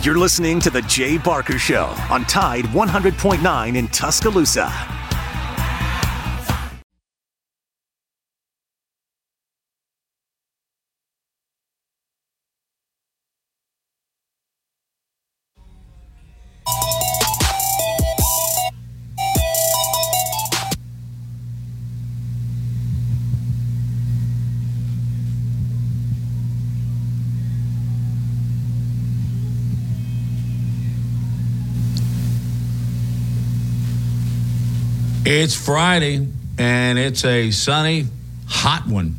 You're listening to The Jay Barker Show on Tide 100.9 in Tuscaloosa. It's Friday, and it's a sunny, hot one.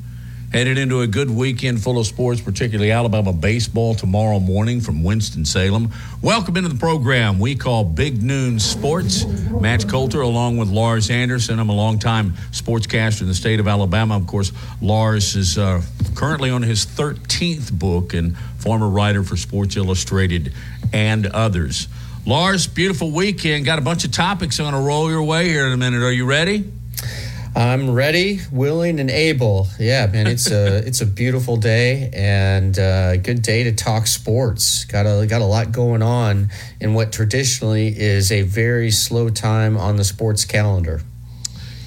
Headed into a good weekend full of sports, particularly Alabama baseball tomorrow morning from Winston-Salem. Welcome into the program we call Big Noon Sports. Matt Coulter, along with Lars Anderson. I'm a longtime sportscaster in the state of Alabama. Of course, Lars is uh, currently on his 13th book and former writer for Sports Illustrated and others. Lars, beautiful weekend. Got a bunch of topics I'm going to roll your way here in a minute. Are you ready? I'm ready, willing, and able. Yeah, man, it's a it's a beautiful day and a good day to talk sports. Got a got a lot going on in what traditionally is a very slow time on the sports calendar.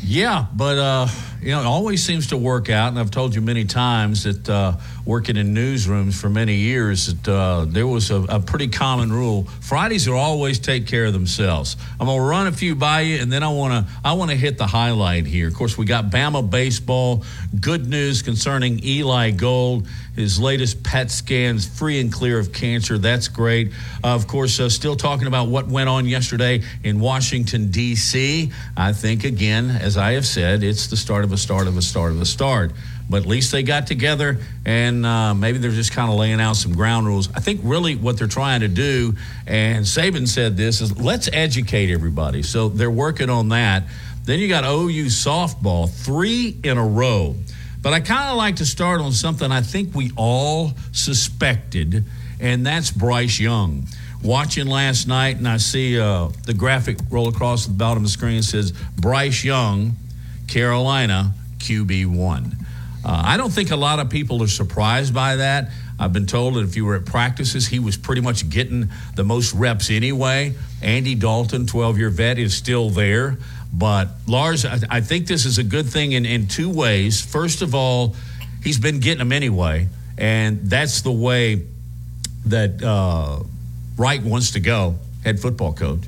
Yeah, but uh, you know, it always seems to work out. And I've told you many times that uh, working in newsrooms for many years, that uh, there was a, a, pretty common rule: Fridays are always take care of themselves. I'm gonna run a few by you, and then I wanna I wanna hit the highlight here. Of course, we got Bama baseball. Good news concerning Eli Gold. His latest PET scans free and clear of cancer. That's great. Uh, of course, uh, still talking about what went on yesterday in Washington D.C. I think again, as I have said, it's the start of a start of a start of a start but at least they got together and uh, maybe they're just kind of laying out some ground rules. I think really what they're trying to do, and Saban said this, is let's educate everybody. So they're working on that. Then you got OU softball, three in a row. But I kind of like to start on something I think we all suspected, and that's Bryce Young. Watching last night, and I see uh, the graphic roll across the bottom of the screen says Bryce Young, Carolina, QB1. Uh, I don't think a lot of people are surprised by that. I've been told that if you were at practices, he was pretty much getting the most reps anyway. Andy Dalton, 12 year vet, is still there. But Lars, I, I think this is a good thing in, in two ways. First of all, he's been getting them anyway, and that's the way that uh, Reich wants to go, head football coach,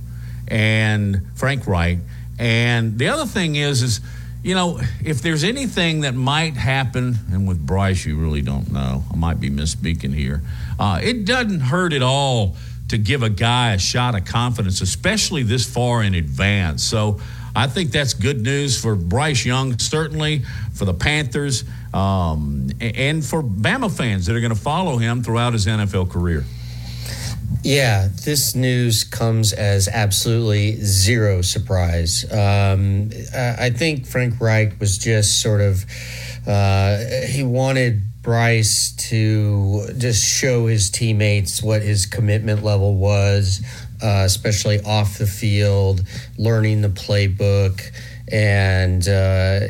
and Frank Reich. And the other thing is, is you know, if there's anything that might happen, and with Bryce, you really don't know. I might be misspeaking here. Uh, it doesn't hurt at all to give a guy a shot of confidence, especially this far in advance. So I think that's good news for Bryce Young, certainly for the Panthers, um, and for Bama fans that are going to follow him throughout his NFL career. Yeah, this news comes as absolutely zero surprise. Um, I think Frank Reich was just sort of, uh, he wanted Bryce to just show his teammates what his commitment level was, uh, especially off the field, learning the playbook and uh,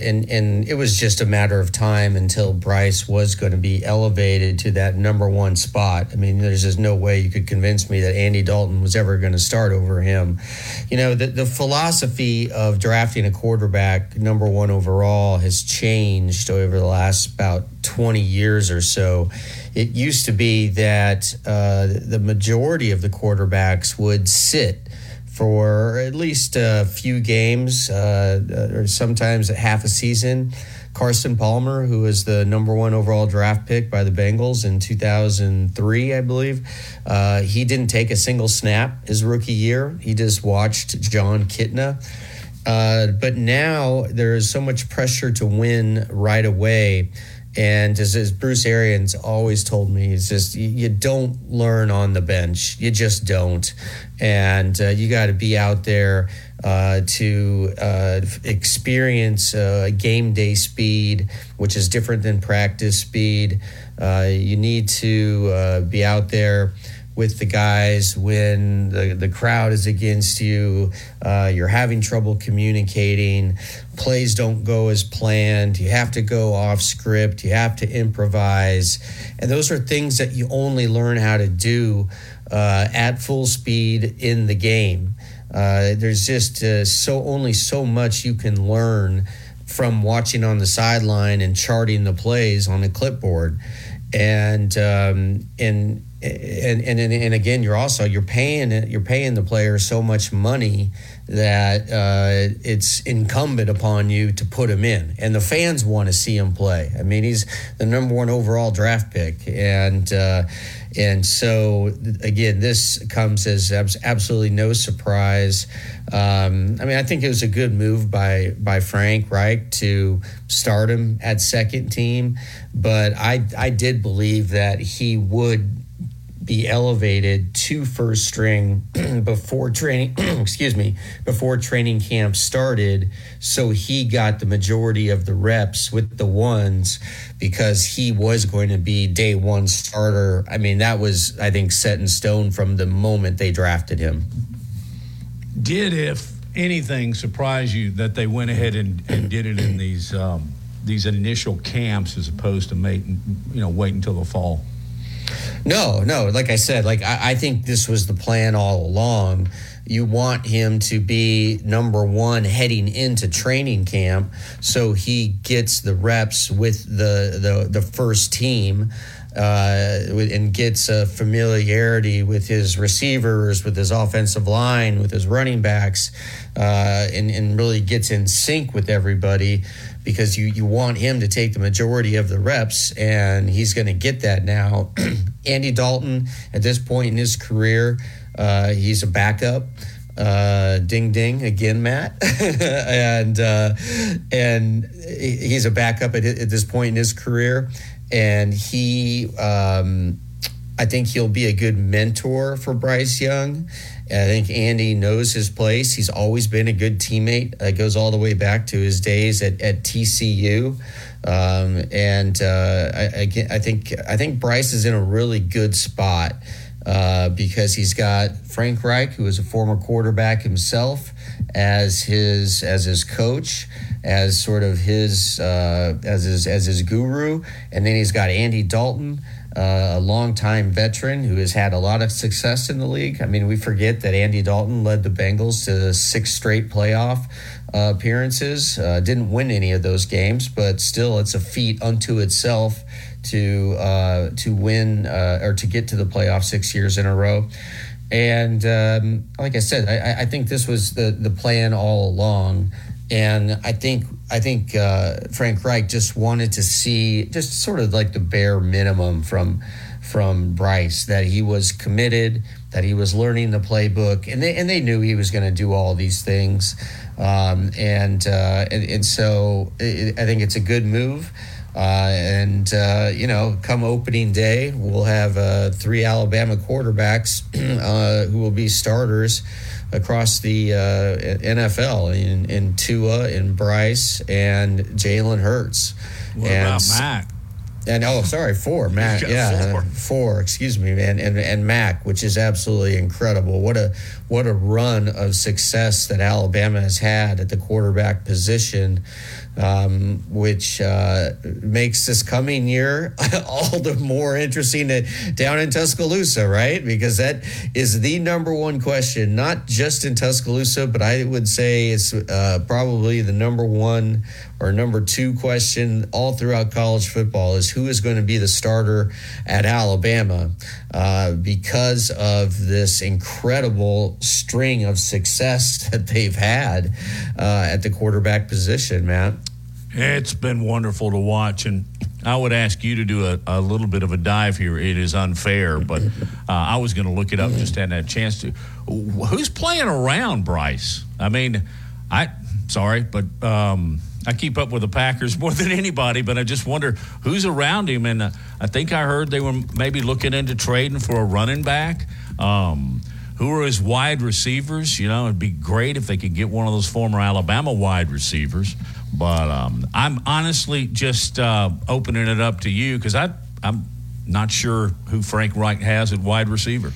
and and it was just a matter of time until Bryce was going to be elevated to that number one spot. I mean, there's just no way you could convince me that Andy Dalton was ever going to start over him. You know, the the philosophy of drafting a quarterback number one overall has changed over the last about 20 years or so. It used to be that uh, the majority of the quarterbacks would sit for at least a few games uh, or sometimes half a season. Carson Palmer, who was the number one overall draft pick by the Bengals in 2003, I believe, uh, he didn't take a single snap his rookie year. He just watched Jon Kitna. Uh, but now there is so much pressure to win right away and as, as, Bruce Arians always told me, it's just you, don't learn on the bench. You just don't, and uh, you got to be out there uh, to uh, experience uh, game day speed, which is different than practice speed. Uh, you need to uh, be out there with the guys when the, the crowd is against you, uh, you're having trouble communicating, plays don't go as planned, you have to go off script, you have to improvise. And those are things that you only learn how to do uh, at full speed in the game. Uh, there's just uh, so only so much you can learn from watching on the sideline and charting the plays on a clipboard and um, and and, and and again, you're also you're paying you're paying the player so much money that uh, it's incumbent upon you to put him in, and the fans want to see him play. I mean, he's the number one overall draft pick, and uh, and so again, this comes as absolutely no surprise. Um, I mean, I think it was a good move by by Frank Reich to start him at second team, but I I did believe that he would be elevated to first string before training excuse me before training camp started so he got the majority of the reps with the ones because he was going to be day one starter. I mean that was i think set in stone from the moment they drafted him. Did if anything surprise you that they went ahead and, and did it in these um, these initial camps as opposed to making you know wait until the fall no, no. Like I said, like I, I think this was the plan all along you want him to be number one heading into training camp so he gets the reps with the the, the first team uh, and gets a familiarity with his receivers with his offensive line with his running backs uh, and, and really gets in sync with everybody because you, you want him to take the majority of the reps, and he's going to get that now. Andy Dalton, at this point in his career, uh, he's a backup. Uh, ding ding again, Matt, and uh, and he's a backup at, at, this point in his career, and he, um, I think he'll be a good mentor for Bryce Young. I think Andy knows his place. He's always been a good teammate. It goes all the way back to his days at, at TCU. Um, and uh, I, I, think I think Bryce is in a really good spot uh, because he's got Frank Reich, who is a former quarterback himself, as his as his coach, as sort of his uh, as his as his guru, and then he's got Andy Dalton uh, a longtime veteran who has had a lot of success in the league. I mean, we forget that Andy Dalton led the Bengals to six straight playoff uh, appearances. Uh, didn't win any of those games, but still, it's a feat unto itself to uh, to win uh, or to get to the playoff six years in a row. And um, like I said, I, I think this was the the plan all along. And I think I think uh, Frank Reich just wanted to see just sort of like the bare minimum from from Bryce that he was committed, that he was learning the playbook, and they and they knew he was going to do all these things, um, and, uh, and, and so it, I think it's a good move. Uh, and uh, you know, come opening day, we'll have uh, three Alabama quarterbacks uh, who will be starters across the uh, NFL in, in Tua and Bryce and Jalen Hurts. What and, about Mac? And oh, sorry, four Mac. Yeah, four. four. Excuse me, man. And and Mac, which is absolutely incredible. What a what a run of success that Alabama has had at the quarterback position um, which uh, makes this coming year all the more interesting to, down in Tuscaloosa, right? Because that is the number one question, not just in Tuscaloosa, but I would say it's uh, probably the number one or number two question all throughout college football is who is going to be the starter at Alabama uh, because of this incredible string of success that they've had uh, at the quarterback position, Matt. It's been wonderful to watch, and I would ask you to do a, a little bit of a dive here. It is unfair, but uh, I was going to look it up, just had a chance to. Who's playing around Bryce? I mean, I sorry, but um, I keep up with the Packers more than anybody, but I just wonder who's around him. And uh, I think I heard they were maybe looking into trading for a running back. Um, who are his wide receivers? You know, it'd be great if they could get one of those former Alabama wide receivers. But um, I'm honestly just uh, opening it up to you because I'm not sure who Frank Reich has at wide receiver.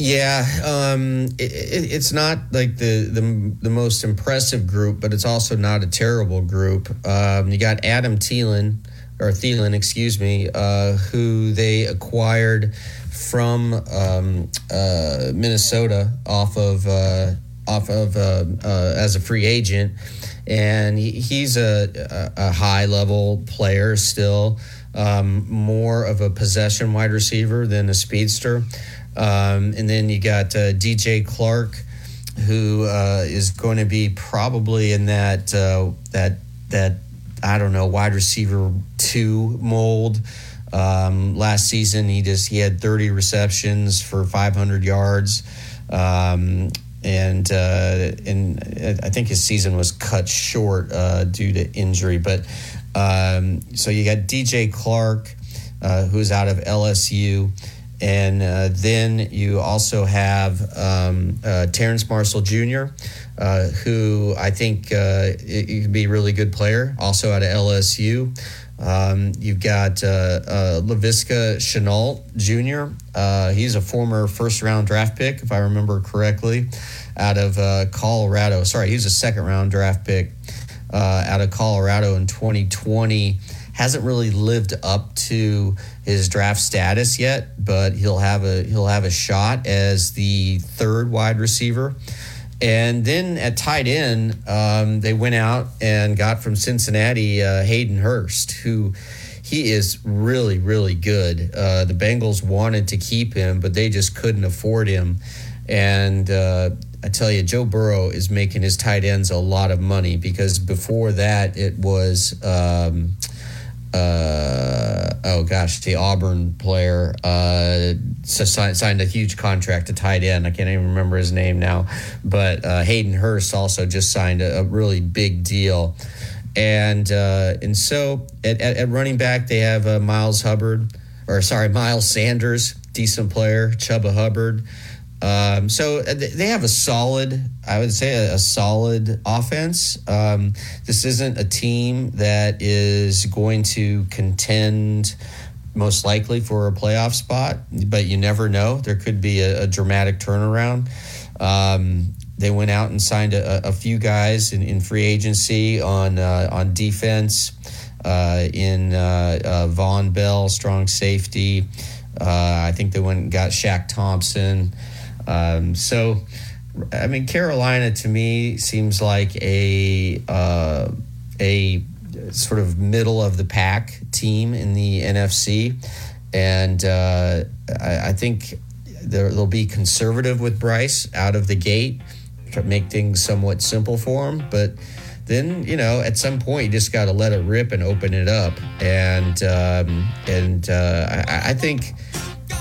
Yeah, um, it, it, it's not like the, the the most impressive group, but it's also not a terrible group. Um, you got Adam Thielen, or Thielen, excuse me, uh, who they acquired from um, uh, Minnesota off of uh, off of uh, uh, as a free agent, and he, he's a, a high level player still, um, more of a possession wide receiver than a speedster. Um, and then you got uh, DJ Chark, who uh, is going to be probably in that uh, that that I don't know wide receiver two mold. Um, last season, he just he had 30 receptions for 500 yards, um, and uh, and I think his season was cut short uh, due to injury. But um, so you got DJ Chark, uh, who's out of LSU. And uh, then you also have um, uh, Terrace Marshall Jr., uh, who I think uh, could be a really good player, also out of LSU. Um, you've got uh, uh, Laviska Shenault Jr. Uh, he's a former first round draft pick, if I remember correctly, out of Colorado. Sorry, he was a second round draft pick out of Colorado in 2020 hasn't really lived up to his draft status yet, but he'll have a he'll have a shot as the third wide receiver. And then at tight end, um, they went out and got from Cincinnati uh, Hayden Hurst, who he is really really good. Uh, the Bengals wanted to keep him, but they just couldn't afford him. And uh, I tell you, Joe Burrow is making his tight ends a lot of money because before that it was. Um, uh, oh gosh, the Auburn player uh, signed a huge contract to tight end. I can't even remember his name now, but uh, Hayden Hurst also just signed a, a really big deal. And uh, and so at, at, at, running back they have uh, Miles Hubbard, or sorry Miles Sanders, decent player. Chuba Hubbard. Um, so uh, they have a solid, I would say, a, a solid offense. Um, this isn't a team that is going to contend most likely for a playoff spot, but you never know. There could be a, a dramatic turnaround. Um, they went out and signed a, a few guys in, in, free agency on uh, on defense. Uh, in uh, uh Vonn Bell, strong safety. Uh, I think they went and got Shaq Thompson. Um, so, I mean, Carolina to me seems like a uh, a sort of middle of the pack team in the NFC, and uh, I, I, think they'll be conservative with Bryce out of the gate, to make things somewhat simple for him, but then you know at some point you just got to let it rip and open it up. And um, and uh, I, I, think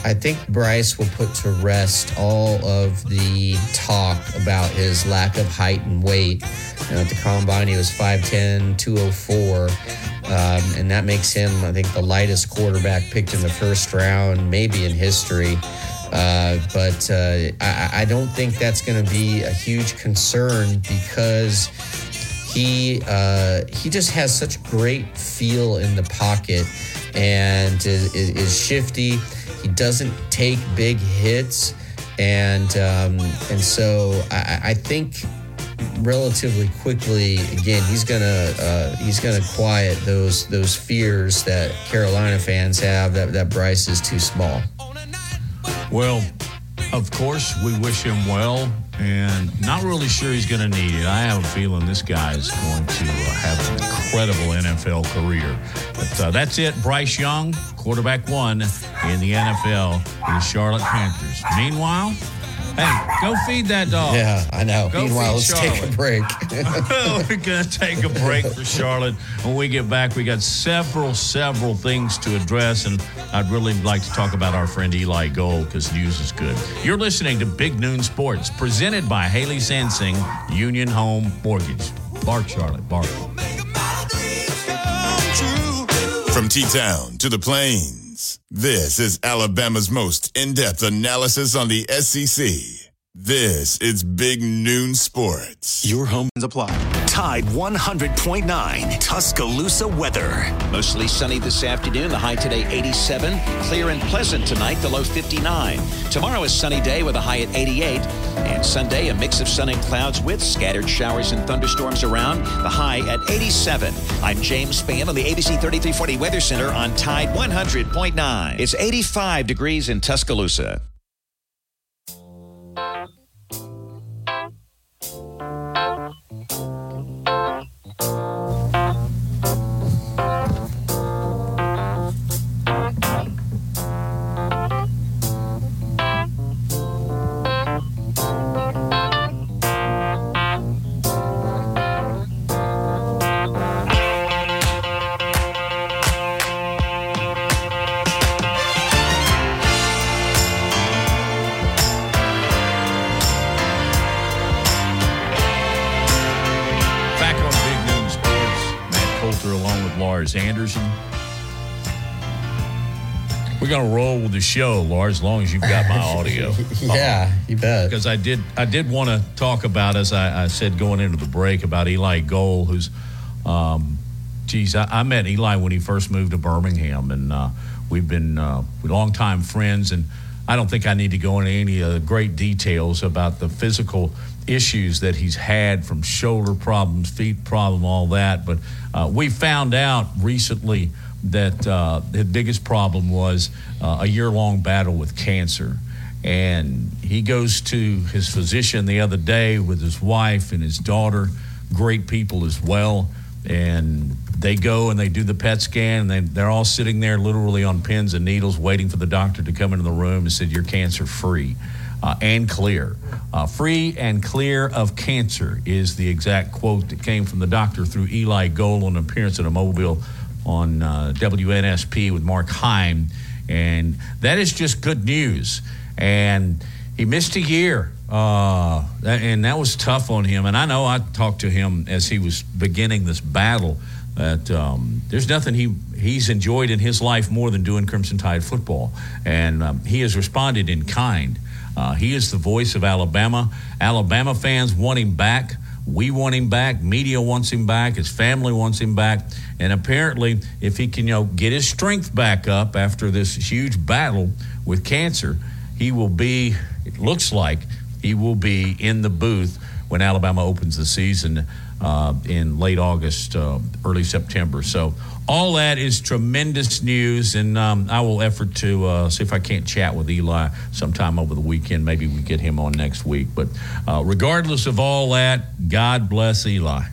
I think Bryce will put to rest all of the talk about his lack of height and weight. You know, at the combine, he was 5'10, 204. Um, and that makes him, I think, the lightest quarterback picked in the first round, maybe in history. Uh, but uh, I, I, don't think that's going to be a huge concern because he uh, he just has such great feel in the pocket and is, is shifty he doesn't take big hits, and um, and so I, I, think relatively quickly again he's gonna uh, he's gonna quiet those those fears that Carolina fans have that that Bryce is too small. Well, of course we wish him well and not really sure he's going to need it. I have a feeling this guy is going to uh, have an incredible NFL career. But uh, that's it. Bryce Young, quarterback one in the NFL, the Charlotte Panthers. Meanwhile, Hey, go feed that dog. Yeah, I know. Go Meanwhile, let's Charlotte. take a break. We're going to take a break for Charlotte. When we get back, we got several, several things to address, and I'd really like to talk about our friend Eli Gold because news is good. You're listening to Big Noon Sports, presented by Haley Sansing, Union Home Mortgage. Bark, Charlotte, bark. From T Town to the Plains. This is Alabama's most in-depth analysis on the SEC. This is Big Noon Sports. Your home is applied. Tide 100.9 Tuscaloosa weather. Mostly sunny this afternoon. The high today 87. Clear and pleasant tonight. The low 59. Tomorrow is sunny day with a high at 88. And Sunday a mix of sun and clouds with scattered showers and thunderstorms around. The high at 87. I'm James Spann on the ABC 3340 Weather Center on Tide 100.9. It's 85 degrees in Tuscaloosa. Lars Anderson. We're gonna roll with the show, Lars, as long as you've got my audio. Yeah, you bet. because I did I did want to talk about as I, I said going into the break about Eli Gold, who's, um, geez, I, I met Eli when he first moved to Birmingham, and uh, we've been uh, longtime friends, and I don't think I need to go into any of the great details about the physical issues that he's had from shoulder problems, feet problem, all that, but uh, we found out recently that uh, the biggest problem was uh, a year long battle with cancer. And he goes to his physician the other day with his wife and his daughter great people as well. And they go and they do the pet scan and they, they're all sitting there literally on pins and needles waiting for the doctor to come into the room and said you're cancer free uh, and clear uh, free and clear of cancer is the exact quote that came from the doctor through eli gold on an appearance at a mobile on uh, wnsp with mark heim and that is just good news and he missed a year. Uh, and that was tough on him. And I know I talked to him as he was beginning this battle that um, there's nothing he he's enjoyed in his life more than doing Crimson Tide football, and um, he has responded in kind. Uh, he is the voice of Alabama. Alabama fans want him back. We want him back. Media wants him back. His family wants him back. And apparently, if he can, you know, get his strength back up after this huge battle with cancer, he will be. It looks like he will be in the booth when Alabama opens the season uh, in late August, uh, early September. So all that is tremendous news, and um, I will effort to uh, see if I can't chat with Eli sometime over the weekend. Maybe we get him on next week. But uh, regardless of all that, God bless Eli.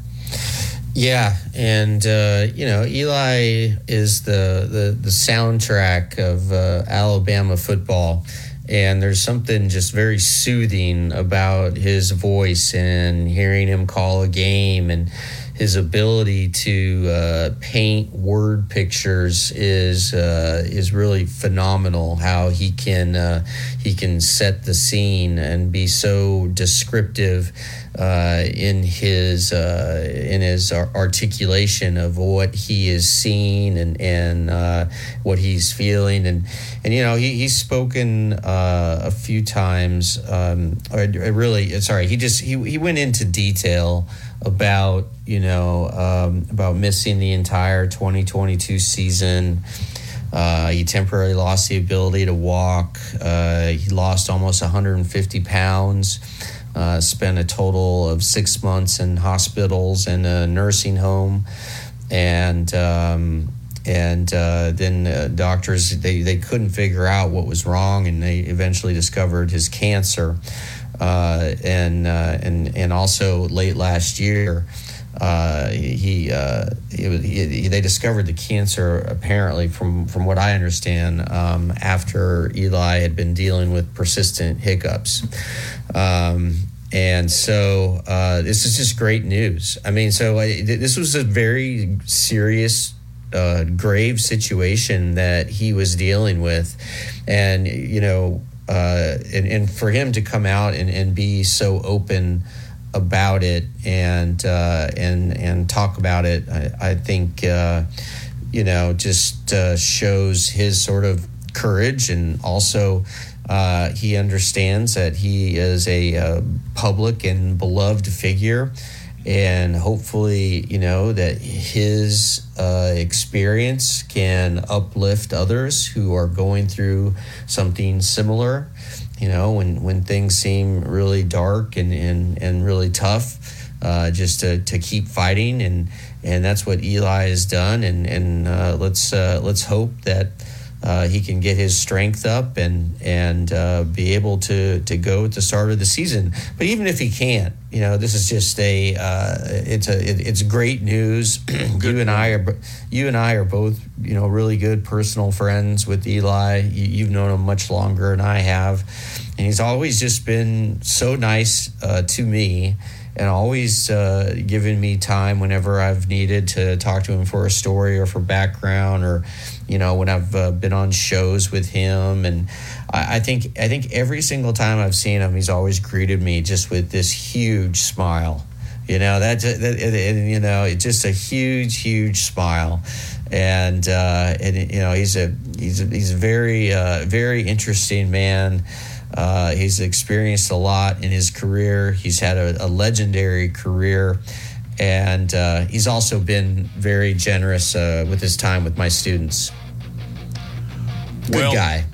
Yeah, and uh, you know Eli is the the, the soundtrack of uh, Alabama football, and there's something just very soothing about his voice and hearing him call a game and his ability to uh, paint word pictures is uh, is really phenomenal. How he can uh, he can set the scene and be so descriptive uh, in his uh, in his articulation of what he is seeing and and uh, what he's feeling and and you know he, he's spoken a few times um, or really sorry he just he, he went into detail about you know um, about missing the entire 2022 season. Uh, he temporarily lost the ability to walk. Uh, he lost almost 150 pounds. Uh, spent a total of six months in hospitals and a nursing home, and um, and uh, then doctors they, they couldn't figure out what was wrong, and they eventually discovered his cancer, and uh, and and also late last year. Uh, he, uh, he, he, they discovered the cancer apparently from from what I understand um, after Eli had been dealing with persistent hiccups. Um, and so uh, this is just great news. I mean, so I, this was a very serious, uh, grave situation that he was dealing with, and you know, uh, and, and for him to come out and, and be so open about it and uh, and and talk about it, I, I think uh, you know just uh, shows his sort of courage and also uh, he understands that he is a, uh public and beloved figure and hopefully, you know, that his uh, experience can uplift others who are going through something similar. You know, when, when things seem really dark and, and, and really tough, uh, just to, to keep fighting. And, and that's what Eli has done. And, and uh, let's, uh, let's hope that uh, he can get his strength up and and uh, be able to to go at the start of the season. But even if he can't, you know, this is just a uh, it's a it, it's great news. you and I are you and I are both you know really good personal friends with Eli. You, have known him much longer than I have, and he's always just been so nice uh, to me and always uh, giving me time whenever I've needed to talk to him for a story or for background or you know when I've uh, been on shows with him and I, I, think I think every single time I've seen him he's always greeted me just with this huge smile. You know that, and, you know it's just a huge huge smile. And uh, and you know he's a he's a, he's a very uh, very interesting man. Uh, he's experienced a lot in his career. He's had a, a legendary career, and uh, he's also been very generous uh, with his time with my students. Good well, guy.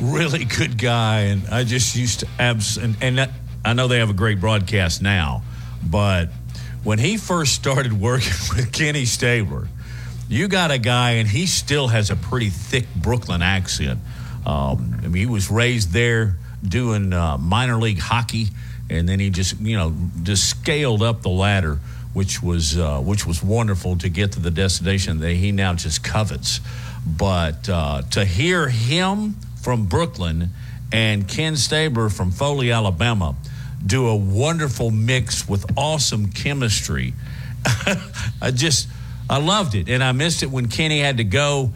Really good guy, and I just used to abs and, and that, I know they have a great broadcast now, but when he first started working with Kenny Stabler, you got a guy, and he still has a pretty thick Brooklyn accent um, I mean, he was raised there doing uh, minor league hockey, and then he just you know just scaled up the ladder, which was uh, which was wonderful to get to the destination that he now just covets. But uh, to hear him from Brooklyn and Ken Stabler from Foley, Alabama, do a wonderful mix with awesome chemistry, I just I loved it, and I missed it when Kenny had to go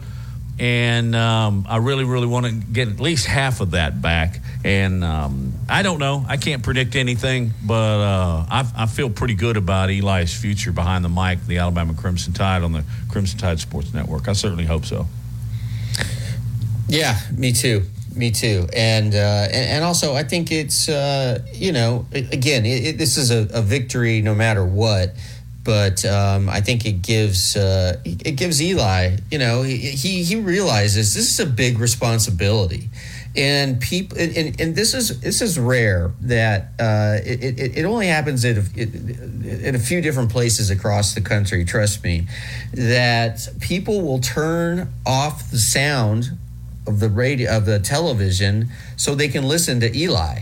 and um, I really, really want to get at least half of that back. And um, I don't know. I can't predict anything, but uh, I, I, feel pretty good about Eli's future behind the mic, the Alabama Crimson Tide on the Crimson Tide Sports Network. I certainly hope so. Yeah, me too. Me too. And uh, and, also, I think it's uh, you know, again, it, it, this is a, a victory no matter what but um, I think it gives uh, it gives Eli, you know, he he realizes this is a big responsibility, and people and, and this is this is rare that uh, it, it, it only happens in a, in a few different places across the country. Trust me, that people will turn off the sound of the radio of the television so they can listen to Eli,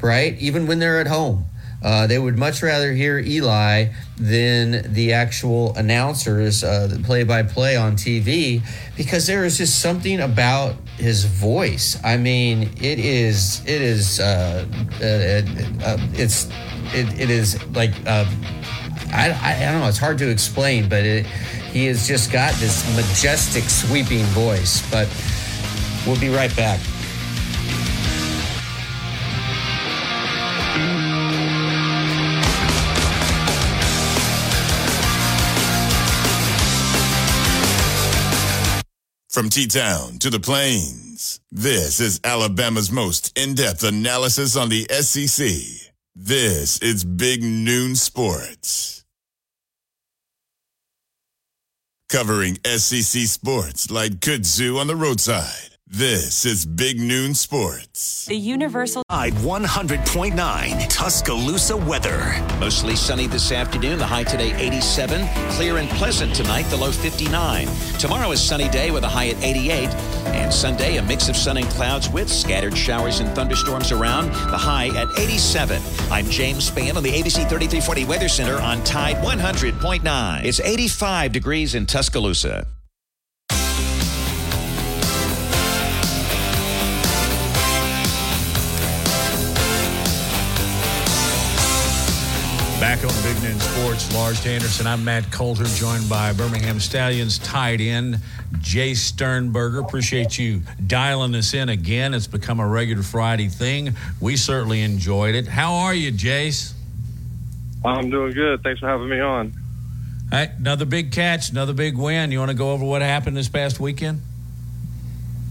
right? Even when they're at home uh, they would much rather hear Eli than the actual announcers, play by play on TV, because there is just something about his voice. I mean, it is, it is, uh, uh, uh it's, it, it is like, uh, I, I, I don't know, it's hard to explain, but it, he has just got this majestic, sweeping voice. But we'll be right back. From T Town to the Plains, this is Alabama's most in depth analysis on the SEC. This is Big Noon Sports. Covering SEC sports like kudzu on the roadside. This is Big Noon Sports. The Universal Tide 100.9 Tuscaloosa weather. Mostly sunny this afternoon. The high today 87. Clear and pleasant tonight. The low 59. Tomorrow is sunny day with a high at 88. And Sunday a mix of sun and clouds with scattered showers and thunderstorms around. The high at 87. I'm James Spann on the ABC 3340 Weather Center on Tide 100.9. It's 85 degrees in Tuscaloosa. Back on Big Noon Sports, Lars Anderson. I'm Matt Coulter, joined by Birmingham Stallions tight end Jace Sternberger. Appreciate you dialing us in again. It's become a regular Friday thing. We certainly enjoyed it. How are you, Jace? I'm doing good. Thanks for having me on. Hey, another big catch, another big win. You want to go over what happened this past weekend?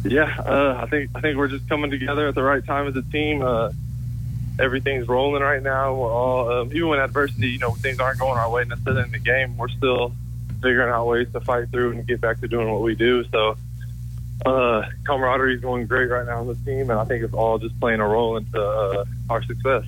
Yeah, uh, I think I think we're just coming together at the right time as a team. Uh, everything's rolling right now. We're all um, even when adversity, you know, things aren't going our way necessarily in the game. We're still figuring out ways to fight through and get back to doing what we do. So uh, camaraderie is going great right now on the team, and I think it's all just playing a role into uh, our success.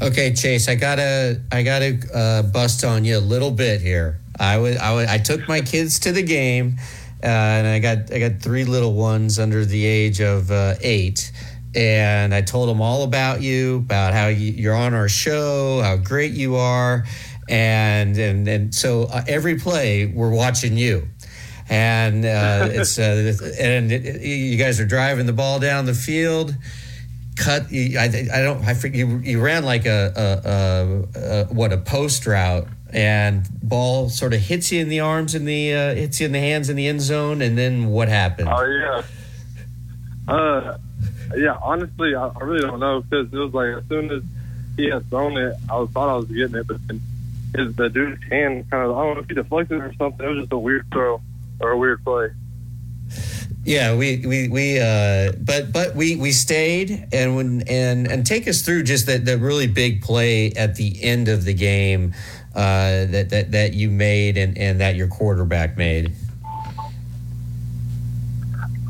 Okay, Chase, I gotta I gotta uh, bust on you a little bit here. I was I, was, I took my kids to the game, uh, and I got I got three little ones under the age of uh, eight, and I told them all about you, about how you, you're on our show, how great you are, and and and so uh, every play we're watching you and uh, it's uh, and it, you guys are driving the ball down the field. Cut. I, I don't. I think you, you ran like a, a, a, a, what a post route, and ball sort of hits you in the arms and the uh, hits you in the hands in the end zone, and then what happened? Oh yeah. Uh, yeah. Honestly, I, I really don't know because it was like as soon as he had thrown it, I was thought I was getting it, but then his the dude's hand kind of I don't know if he deflected or something. It was just a weird throw or a weird play. Yeah, we we we uh, but but we we stayed and when and and take us through just that that really big play at the end of the game uh, that that that you made and and that your quarterback made.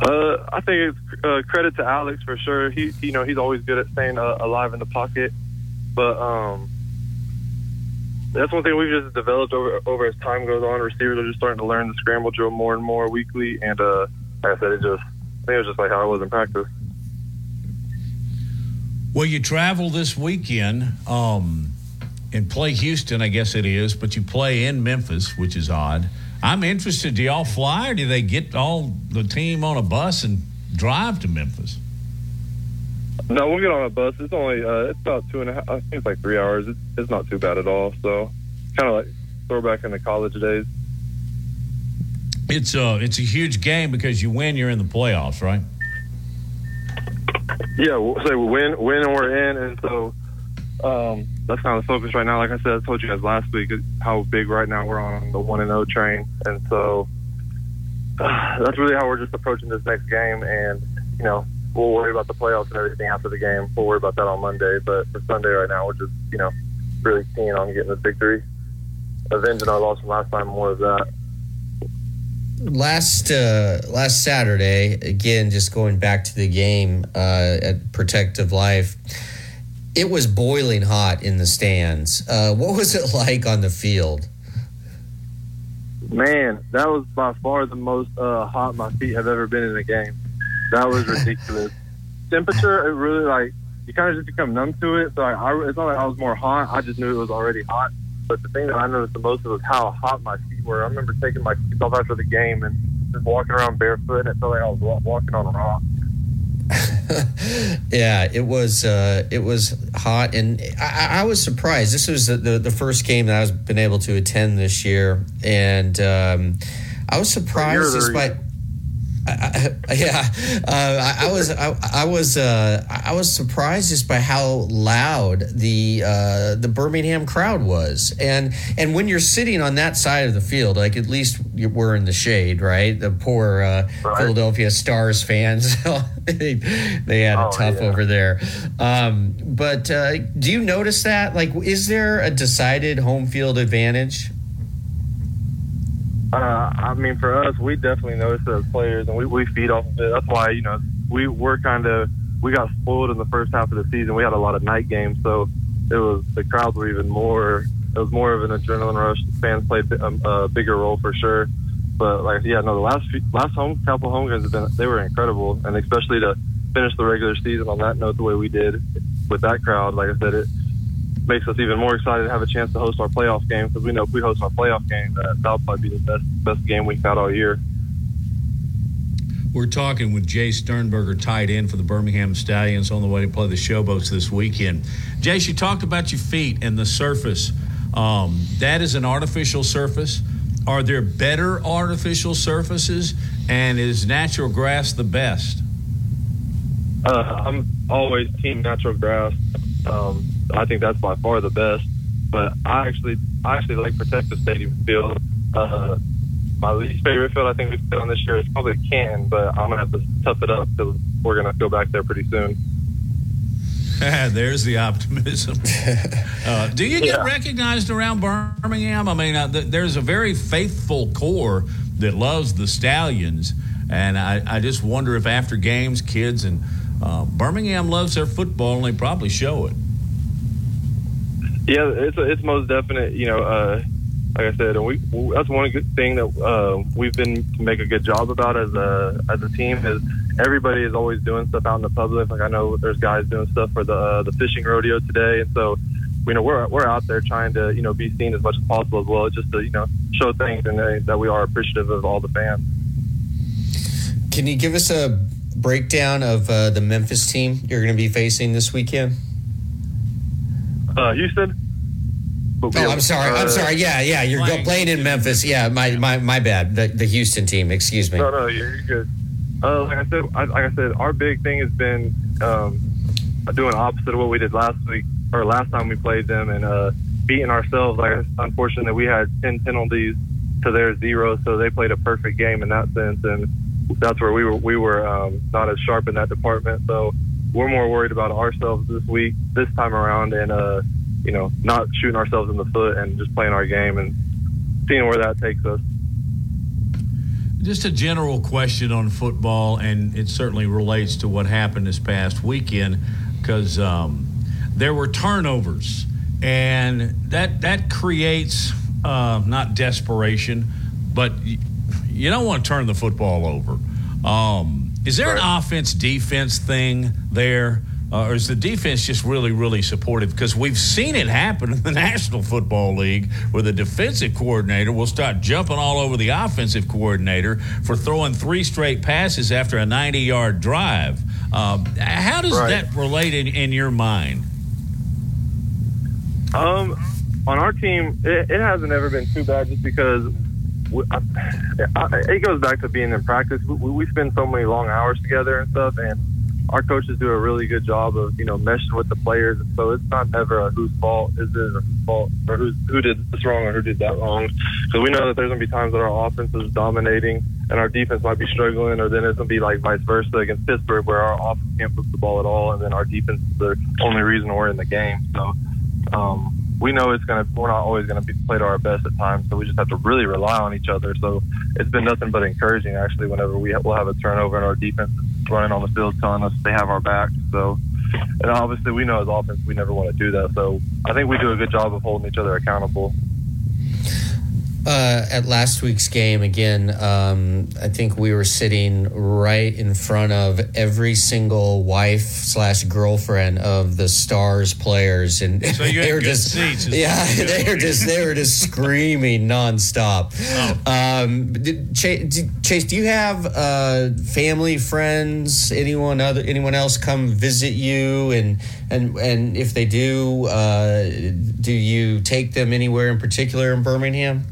Uh, I think it's uh, credit to Alex for sure. He, you know, he's always good at staying uh, alive in the pocket. But um, that's one thing we've just developed over over as time goes on. Receivers are just starting to learn the scramble drill more and more weekly, and uh, like I said, it just I think it was just like how it was in practice. Well, you travel this weekend um, and play Houston, I guess it is, but you play in Memphis, which is odd. I'm interested. Do y'all fly, or do they get all the team on a bus and drive to Memphis? No, we'll get on a bus. It's only uh, it's about two and a half. I think it's like three hours. It's, it's not too bad at all. So, kind of like throwback in the college days. It's a it's a huge game because you win, you're in the playoffs, right? Yeah, we'll say we win, win, and we're in, and so um, that's kind of the focus right now. Like I said, I told you guys last week how big right now we're on the one and zero train, and so uh, that's really how we're just approaching this next game. And you know, we'll worry about the playoffs and everything after the game. We'll worry about that on Monday. But for Sunday right now, we're just you know really keen on getting the victory, avenging our loss from last time. More of that last uh, last Saturday, again, just going back to the game uh, at Protective Life, it was boiling hot in the stands. Uh, what was it like on the field? Man, that was by far the most uh, hot my feet have ever been in a game. That was ridiculous. Temperature, it really like you kind of just become numb to it. So like, I, it's not like I was more hot. I just knew it was already hot. But the thing that I noticed the most was how hot my feet were. I remember taking my feet off after the game and just walking around barefoot, and it felt like I was walking on a rock. yeah, it was uh, it was hot, and I, I was surprised. This was the, the, the, first game that I was been able to attend this year, and um, I was surprised despite. I, I, yeah, uh, I, I, was I, was uh, I was surprised just by how loud the uh, the Birmingham crowd was, and and when you're sitting on that side of the field, like at least we're in the shade, right? The poor uh, right. Philadelphia Stars fans, they, they had oh, it tough yeah. over there. Um, but uh, do you notice that? Like, is there a decided home field advantage? Uh, I mean, for us, we definitely notice it as players, and we, we feed off of it. That's why you know we were kind of we got spoiled in the first half of the season. We had a lot of night games, so it was the crowds were even more. It was more of an adrenaline rush. The fans played a, um, a bigger role for sure. But like, yeah, no, the last few, last home couple home games have been they were incredible, and especially to finish the regular season on that note the way we did with that crowd. Like I said, it makes us even more excited to have a chance to host our playoff game because we know if we host our playoff game, that that'll probably be the best best game we've had all year. We're talking with Jace Sternberger, tight end for the Birmingham Stallions, on the way to play the Showboats this weekend. Jay, you talked about your feet and the surface. Um, that is an artificial surface. Are there better artificial surfaces? And is natural grass the best? Uh, I'm always team natural grass. Um, I think that's by far the best. But I actually, I actually like Protective Stadium field. Uh, my least favorite field I think we've been on this year is probably Canton, but I'm gonna have to tough it up because we're gonna go back there pretty soon. There's the optimism. Uh, do you get Yeah. recognized around Birmingham? I mean, uh, th- there's a very faithful core that loves the Stallions, and I, I just wonder if after games, kids and uh, Birmingham loves their football, and they probably show it. Yeah, it's it's most definite. You know, uh, like I said, and we that's one good thing that uh, we've been to make a good job about as a as a team is everybody is always doing stuff out in the public. Like I know there's guys doing stuff for the uh, the fishing rodeo today, and so you know we're we're out there trying to you know be seen as much as possible as well, just to you know show things and uh, that we are appreciative of all the fans. Can you give us a breakdown of uh, the Memphis team you're going to be facing this weekend? Uh, Houston. Oh, I'm sorry. I'm Uh, sorry. Yeah, yeah. You're Playing. playing in Memphis. Yeah, my my, my bad. The, the Houston team. Excuse me. No, no, you're you're good. Uh, like I said, I, like I said, our big thing has been um, doing opposite of what we did last week or last time we played them and uh, beating ourselves. Like unfortunately, we had ten penalties to their zero, so they played a perfect game in that sense, and that's where we were we were um, not as sharp in that department. So we're more worried about ourselves this week, this time around, and uh, you know, not shooting ourselves in the foot and just playing our game and seeing where that takes us. Just a general question on football, and it certainly relates to what happened this past weekend because um, there were turnovers, and that that creates uh, not desperation, but y- you don't want to turn the football over. Um, is there an offense defense thing there? Uh, or is the defense just really, really supportive? Because we've seen it happen in the National Football League where the defensive coordinator will start jumping all over the offensive coordinator for throwing three straight passes after a 90 yard drive. Um, how does Right. that relate in, in your mind? Um, on our team, it, it hasn't ever been too bad just because we, I, I, it goes back to being in practice. We, we spend so many long hours together and stuff, and our coaches do a really good job of you know meshing with the players. And so it's not never a whose fault is it or whose fault or who's, who did this wrong or who did that wrong. Because we know that there's gonna be times that our offense is dominating and our defense might be struggling, or then it's gonna be like vice versa against Pittsburgh where our offense can't move the ball at all, and then our defense is the only reason we're in the game. So um, we know it's gonna we're not always gonna be played our best at times, so we just have to really rely on each other. So it's been nothing but encouraging actually. Whenever we we'll have a turnover and our defense is running on the field, telling us they have our back. So and obviously we know as offense we never want to do that. So I think we do a good job of holding each other accountable. Uh, at last week's game, again, um, I think we were sitting right in front of every single wife slash girlfriend of the Stars players, and So you they were just seats, yeah, they were just they were just screaming nonstop. Oh. Um, did, Chase, Chase, do you have uh, family, friends, anyone other, anyone else come visit you, and and and if they do, uh, do you take them anywhere in particular in Birmingham?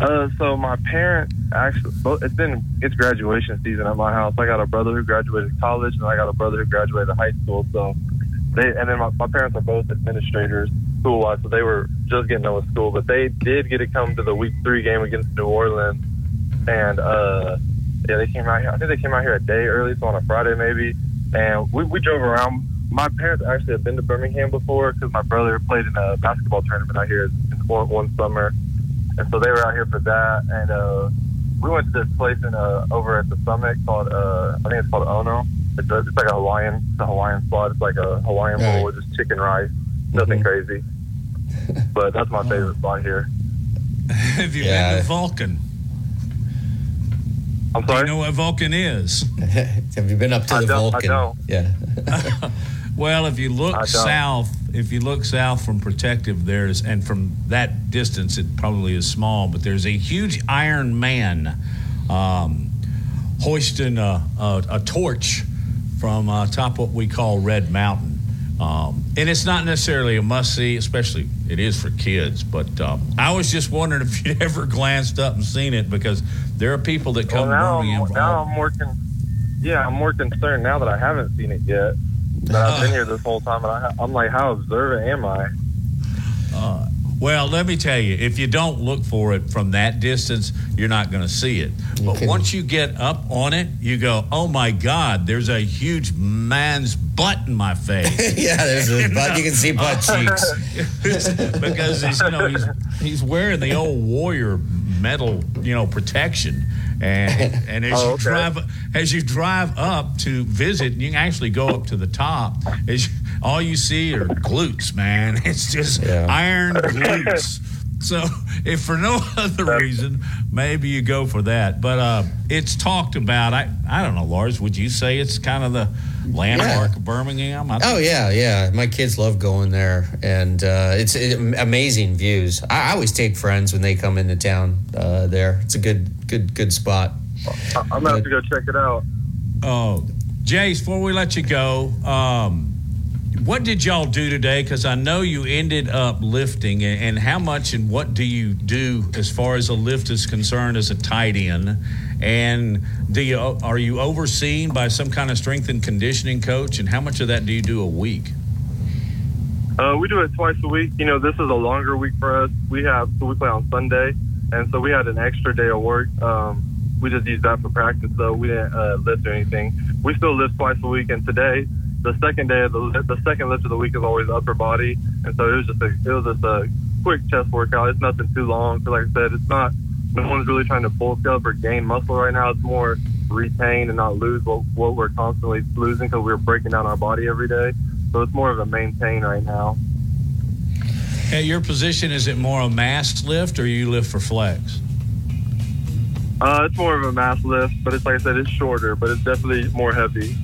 Uh, so my parents actually, it's been it's graduation season at my house. I got a brother who graduated college, and I got a brother who graduated high school. So they, and then my, my parents are both administrators school wise, so they were just getting done with school. But they did get to come to the week three game against New Orleans, and uh, yeah, they came out here. I think they came out here a day early, so on a Friday maybe, and we, we drove around. My parents actually have been to Birmingham before because my brother played in a basketball tournament out here in one, one summer and so they were out here for that. And uh, we went to this place in uh, over at the summit called uh, I think it's called Ono. It's, a, it's like a Hawaiian, it's a Hawaiian spot. It's like a Hawaiian Right. bowl with just chicken rice, nothing crazy. But that's my favorite spot here. Have you Yeah. been to Vulcan? I'm sorry. Do sorry. you know what Vulcan is? Have you been up to I the don't- I Vulcan? don't. Yeah. Well, if you look south, if you look south from Protective, there's and from that distance, it probably is small, but there's a huge Iron Man um, hoisting a, a, a torch from uh, top what we call Red Mountain. Um, and it's not necessarily a must see, especially it is for kids. But um, I was just wondering if you'd ever glanced up and seen it because there are people that Well, come now, to Birmingham. I'm, now I'm more con- yeah, I'm more concerned now that I haven't seen it yet. That I've been uh. here this whole time, and I, I'm like, how observant am I? Uh, well, let me tell you, if you don't look for it from that distance, you're not going to see it. But can- once you get up on it, you go, "Oh my God, there's a huge man's butt in my face." yeah, there's a butt. You can see butt cheeks. because he's, you know he's he's wearing the old warrior metal you know protection. And and as Oh, you drive as you drive up to visit you can actually go up to the top as you, all you see are glutes man. It's just Yeah. iron glutes so if for no other reason maybe you go for that but uh it's talked about i i don't know lars would you say it's kind of the landmark of birmingham I Oh yeah, yeah. My kids love going there, and uh, it's it, amazing views. I, I always take friends when they come into town. Uh, there, it's a good, good, good spot. I- I'm gonna have to go check it out. Oh, Jace, before we let you go, um, what did y'all do today? Because I know you ended up lifting, and, how much and what do you do as far as a lift is concerned as a tight end? And do you are you overseen by some kind of strength and conditioning coach? And how much of that do you do a week? Uh, we do it twice a week. You know, this is a longer week for us. We have so we play on Sunday, and so we had an extra day of work. Um, we just used that for practice, so we didn't uh, lift or anything. We still lift twice a week, and today, the second day of the the second lift of the week is always upper body, and so it was just a it was just a quick chest workout. It's nothing too long. So like I said, it's not no one's really trying to bulk up or gain muscle right now. It's more retain and not lose what what we're constantly losing because we're breaking down our body every day. So it's more of a maintain right now. At your position, is it more a mass lift or you lift for flex? Uh, it's more of a mass lift, but it's like I said, it's shorter, but it's definitely more heavy.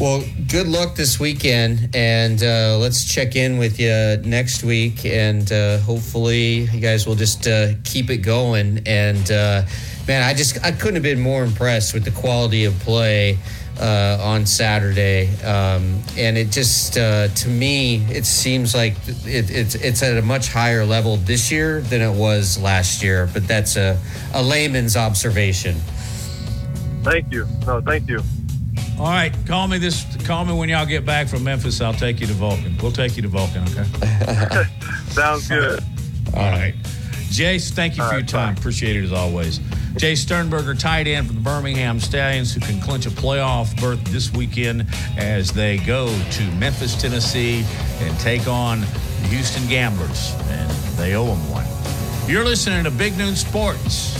Well, good luck this weekend, and uh, let's check in with you next week, and uh, hopefully you guys will just uh, keep it going. And uh, man, I just I couldn't have been more impressed with the quality of play uh, on Saturday, um, and it just uh, to me it seems like it, it's it's at a much higher level this year than it was last year. But that's a, a layman's observation. Thank you. No, thank you. All right, call me this. Call me when y'all get back from Memphis. I'll take you to Vulcan. We'll take you to Vulcan. Okay. Sounds good. All right. Jace, thank you for All your right, time. bye. Appreciate it as always. Jace Sternberger, tight end for the Birmingham Stallions, who can clinch a playoff berth this weekend as they go to Memphis, Tennessee, and take on the Houston Gamblers. And they owe them one. You're listening to Big Noon Sports.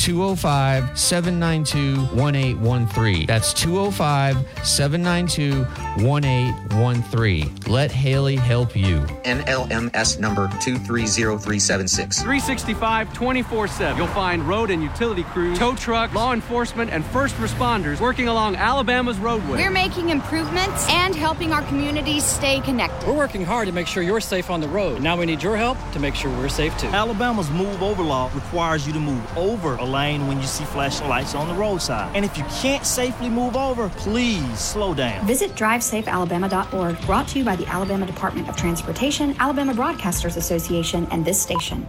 205 792 1813. That's 205 792 1813. Let Haley help you. NMLS number 230376. 365 24 7. You'll find road and utility crews, tow trucks, law enforcement, and first responders working along Alabama's roadway. We're making improvements and helping our communities stay connected. We're working hard to make sure you're safe on the road. Now we need your help to make sure we're safe too. Alabama's move over law requires you to move over a lane when you see flashing lights on the roadside. And if you can't safely move over, please slow down. Visit drivesafealabama.org, brought to you by the Alabama Department of Transportation, Alabama Broadcasters Association, and this station.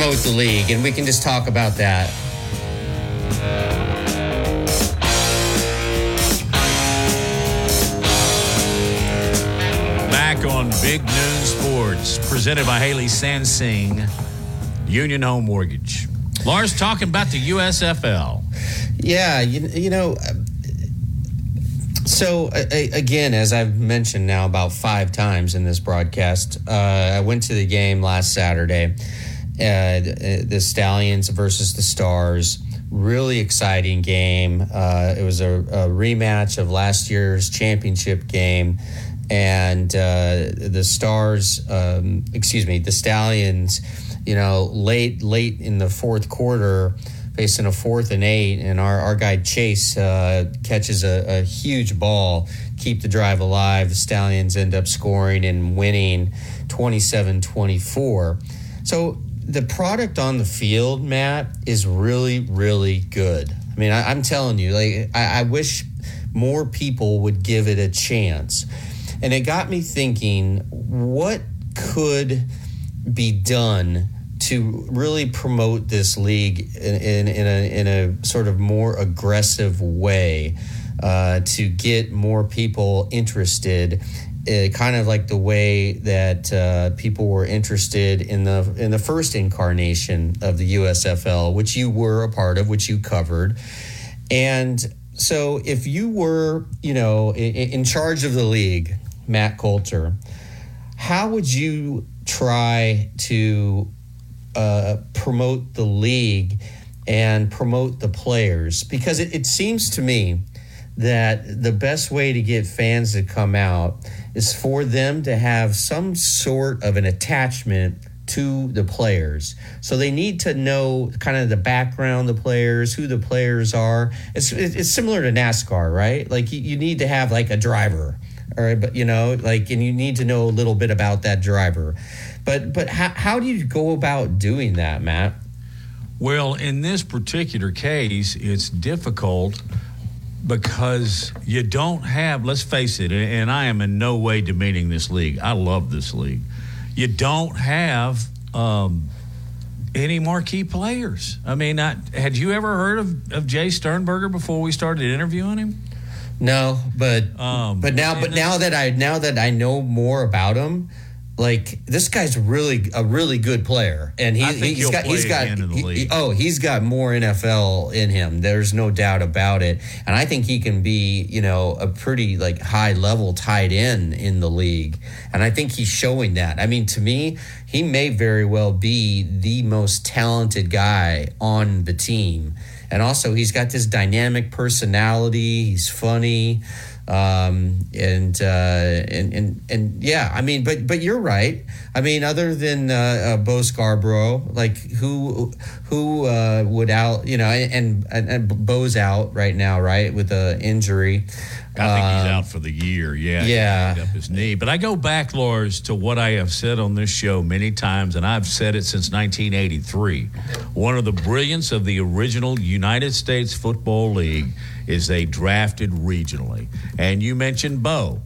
Promote the league, and we can just talk about that. Back on Big Noon Sports, presented by Haley Sansing, Union Home Mortgage. Lars talking about the USFL. Yeah, you, you know, so again, as I've mentioned now about five times in this broadcast, uh, I went to the game last Saturday, uh, the Stallions versus the Stars. Really exciting game. Uh, it was a, a, rematch of last year's championship game, and uh, the Stars, um, excuse me, the Stallions. You know, late late in the fourth quarter facing a fourth and eight, and our, our guy Chase uh, catches a, a, huge ball, keep the drive alive. The Stallions end up scoring and winning 27 24. So the product on the field, Matt, is really, really good. I mean, I, am telling you, like, I, I wish more people would give it a chance. And it got me thinking, what could be done to really promote this league in, in, in, a, in a sort of more aggressive way uh, to get more people interested uh, kind of like the way that uh, people were interested in the in the first incarnation of the USFL, which you were a part of, which you covered, and so if you were, you know, in, in charge of the league, Matt Coulter, how would you try to uh, promote the league and promote the players? Because it, it seems to me that the best way to get fans to come out is for them to have some sort of an attachment to the players. So they need to know kind of the background the players, who the players are. It's it's similar to NASCAR, right? Like you, need to have like a driver, right, but you know, like and you need to know a little bit about that driver. But but how, how do you go about doing that, Matt? Well, in this particular case, it's difficult because you don't have, let's face it, and I am in no way demeaning this league. I love this league. You don't have um, any marquee players. I mean, I, had you ever heard of, of Jace Sternberger before we started interviewing him? No, but um, but now but now that I now that I know more about him, like this guy's really a really good player, and he, he's got he's got he, oh he's got more NFL in him. There's no doubt about it, and I think he can be you know a pretty like high level tight end in the league, and I think he's showing that. I mean, to me, he may very well be the most talented guy on the team, and also he's got this dynamic personality. He's funny. Um, and, uh, and and and yeah, I mean, but but you're right. I mean, other than uh, uh, Bo Scarborough, like who who uh, would out? You know, and, and and Bo's out right now, right, with an injury. I think he's um, out for the year. Yeah, yeah, up his knee. But I go back, Lars, to what I have said on this show many times, and I've said it since 1983. One of the brilliance of the original United States Football League is they drafted regionally. And you mentioned Bo.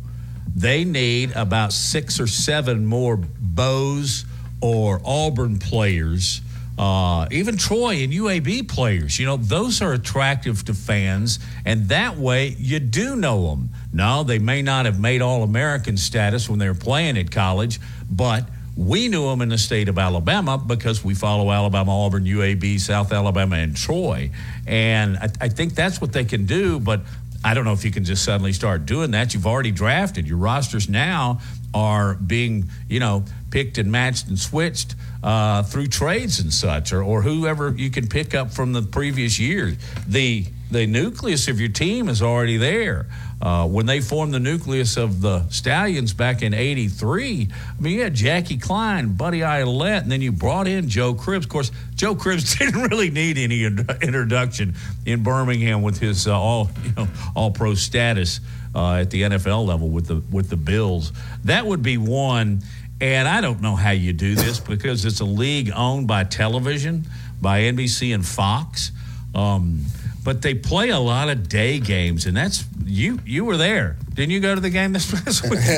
They need about six or seven more Bows or Auburn players, uh, even Troy and UAB players. You know, those are attractive to fans, and that way you do know them. Now, they may not have made All American status when they were playing at college, but we knew them in the state of Alabama because we follow Alabama, Auburn, UAB, South Alabama, and Troy. And I, I, think that's what they can do. But I don't know if you can just suddenly start doing that. You've already drafted. Your rosters now are being, you know, picked and matched and switched uh, through trades and such, or, or whoever you can pick up from the previous year. The the nucleus of your team is already there. Uh, when they formed the nucleus of the Stallions back in '83, I mean, you had Jackie Cline, Buddy Aydelette, and then you brought in Joe Cribbs. Of course, Joe Cribbs didn't really need any introduction in Birmingham with his uh, all you know all pro status uh, at the NFL level with the with the Bills. That would be one. And I don't know how you do this because it's a league owned by television, by NBC and Fox. Um, but they play a lot of day games, and that's you. You were there, didn't you? Go to the game this, past week?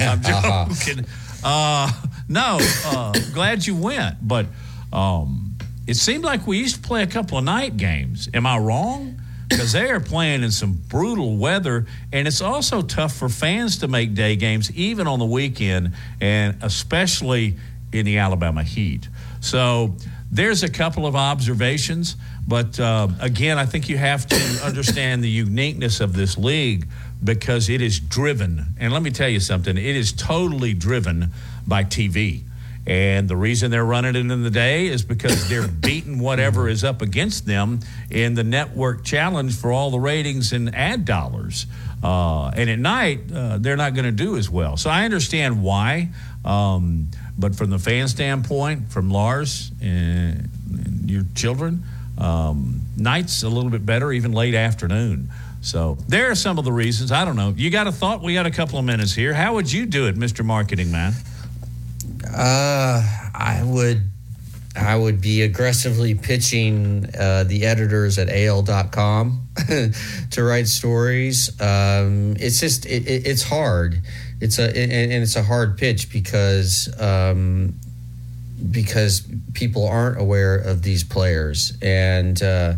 I'm joking. Uh-huh. Uh, no, uh, glad you went, but um, it seemed like we used to play a couple of night games. Am I wrong? because they are playing in some brutal weather, and it's also tough for fans to make day games, even on the weekend, and especially in the Alabama heat. So there's a couple of observations, but uh, again, I think you have to understand the uniqueness of this league because it is driven. And let me tell you something: it is totally driven by TV. And the reason they're running it in the day is because they're beating whatever is up against them in the network challenge for all the ratings and ad dollars. Uh, and at night, uh, they're not going to do as well. So I understand why. Um, but from the fan standpoint, from Lars and, and your children, um, night's a little bit better, even late afternoon. So there are some of the reasons. I don't know. You got a thought? We got a couple of minutes here. How would you do it, Mr. Marketing Man? Uh, I would, I would be aggressively pitching uh, the editors at AL.com to write stories. Um, it's just, it, it, it's hard. It's a, and, and it's a hard pitch because, um, because people aren't aware of these players and uh,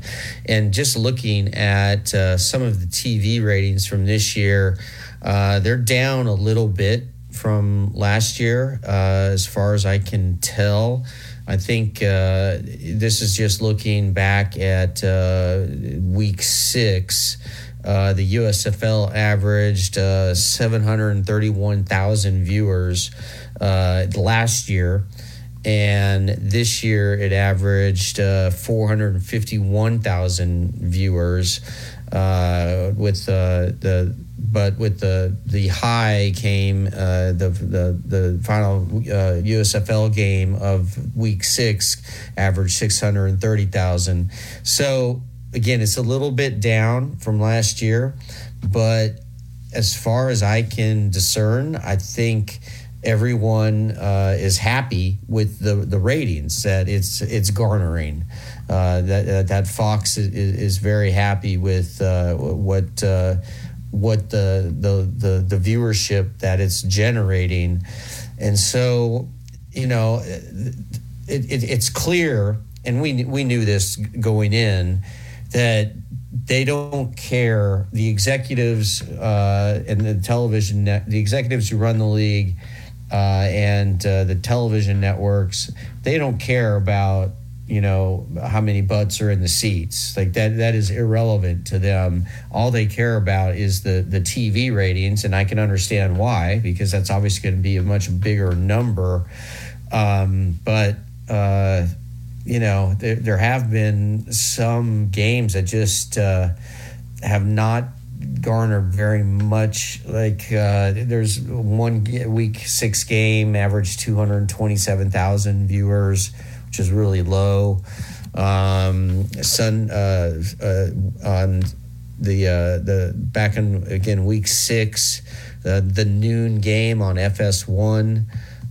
and just looking at uh, some of the TV ratings from this year, uh, they're down a little bit from last year, uh, as far as I can tell. I think uh, this is just looking back at uh, week six. The USFL averaged uh, 731,000 viewers last year. And this year it averaged 451,000 viewers with the but with the the high came uh, the the the final uh, USFL game of week six, averaged six hundred and thirty thousand. So again, it's a little bit down from last year, but as far as I can discern, I think everyone uh, is happy with the the ratings that it's it's garnering. Uh, that that Fox is, is very happy with uh, what what the, the the the viewership that it's generating, and so you know it, it, it's clear, and we we knew this going in that they don't care. The executives uh, and the television the executives who run the league. Uh, and uh, the television networks, they don't care about you know how many butts are in the seats. Like that that is irrelevant to them. All they care about is the the tv ratings and i can understand why because that's obviously going to be a much bigger number. Um, but uh, you know there, there have been some games that just uh, have not garnered very much like uh, there's one week six game average 227000 viewers which is really low. Um, sun uh, uh, on the uh, the back in again week six, uh, the noon game on FS1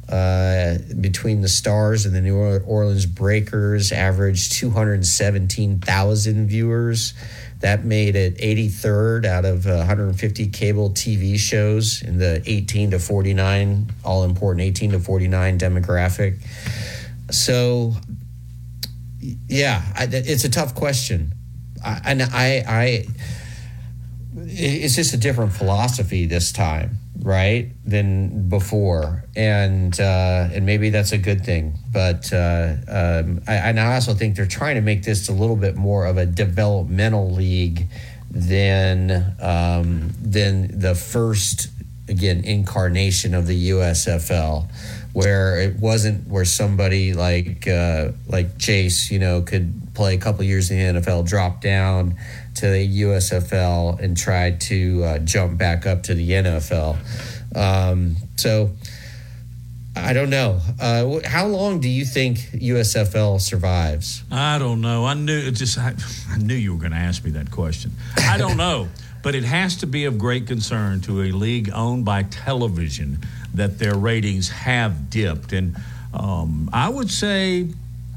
uh, between the Stars and the New Orleans Breakers averaged 217,000 viewers. That made it 83rd out of 150 cable TV shows in the 18 to 49, all important 18 to 49 demographic. So, yeah, I, it's a tough question, I, and I, I, it's just a different philosophy this time, right, than before, and uh, and maybe that's a good thing. But uh, um, I, I also think they're trying to make this a little bit more of a developmental league than um, than the first again incarnation of the USFL where it wasn't where somebody like uh, like Chase, you know, could play a couple years in the NFL, drop down to the USFL, and tried to uh, jump back up to the NFL. Um, so I don't know. Uh, how long do you think USFL survives? I don't know. I knew just I, I knew you were going to ask me that question. I don't know. but it has to be of great concern to a league owned by television that their ratings have dipped. And um, I would say,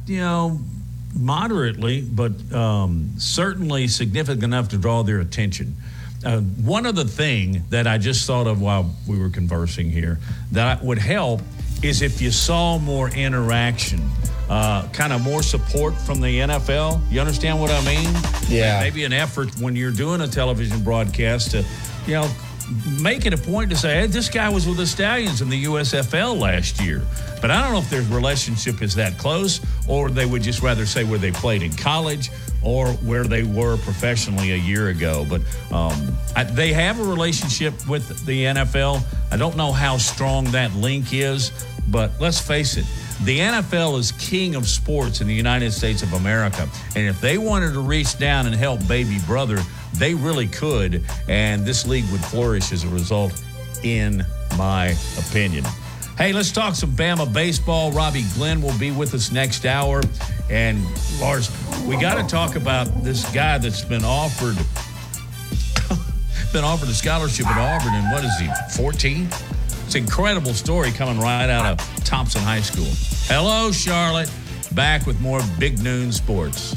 you know, moderately, but um, certainly significant enough to draw their attention. Uh, one other thing that I just thought of while we were conversing here that would help is if you saw more interaction uh, kind of more support from the NFL. You understand what I mean? Yeah. Maybe an effort when you're doing a television broadcast to, you know, make it a point to say, hey, this guy was with the Stallions in the USFL last year. But I don't know if their relationship is that close, or they would just rather say where they played in college or where they were professionally a year ago. But um, I, they have a relationship with the NFL. I don't know how strong that link is, but let's face it. The NFL is king of sports in the United States of America. And if they wanted to reach down and help baby brother, they really could. And this league would flourish as a result, in my opinion. Hey, let's talk some Bama baseball. Robbie Glenn will be with us next hour. And Lars, we got to talk about this guy that's been offered been offered a scholarship at Auburn and what is he, 14? It's an incredible story coming right out of Thompson High School. Hello, Charlotte. Back with more Big Noon Sports.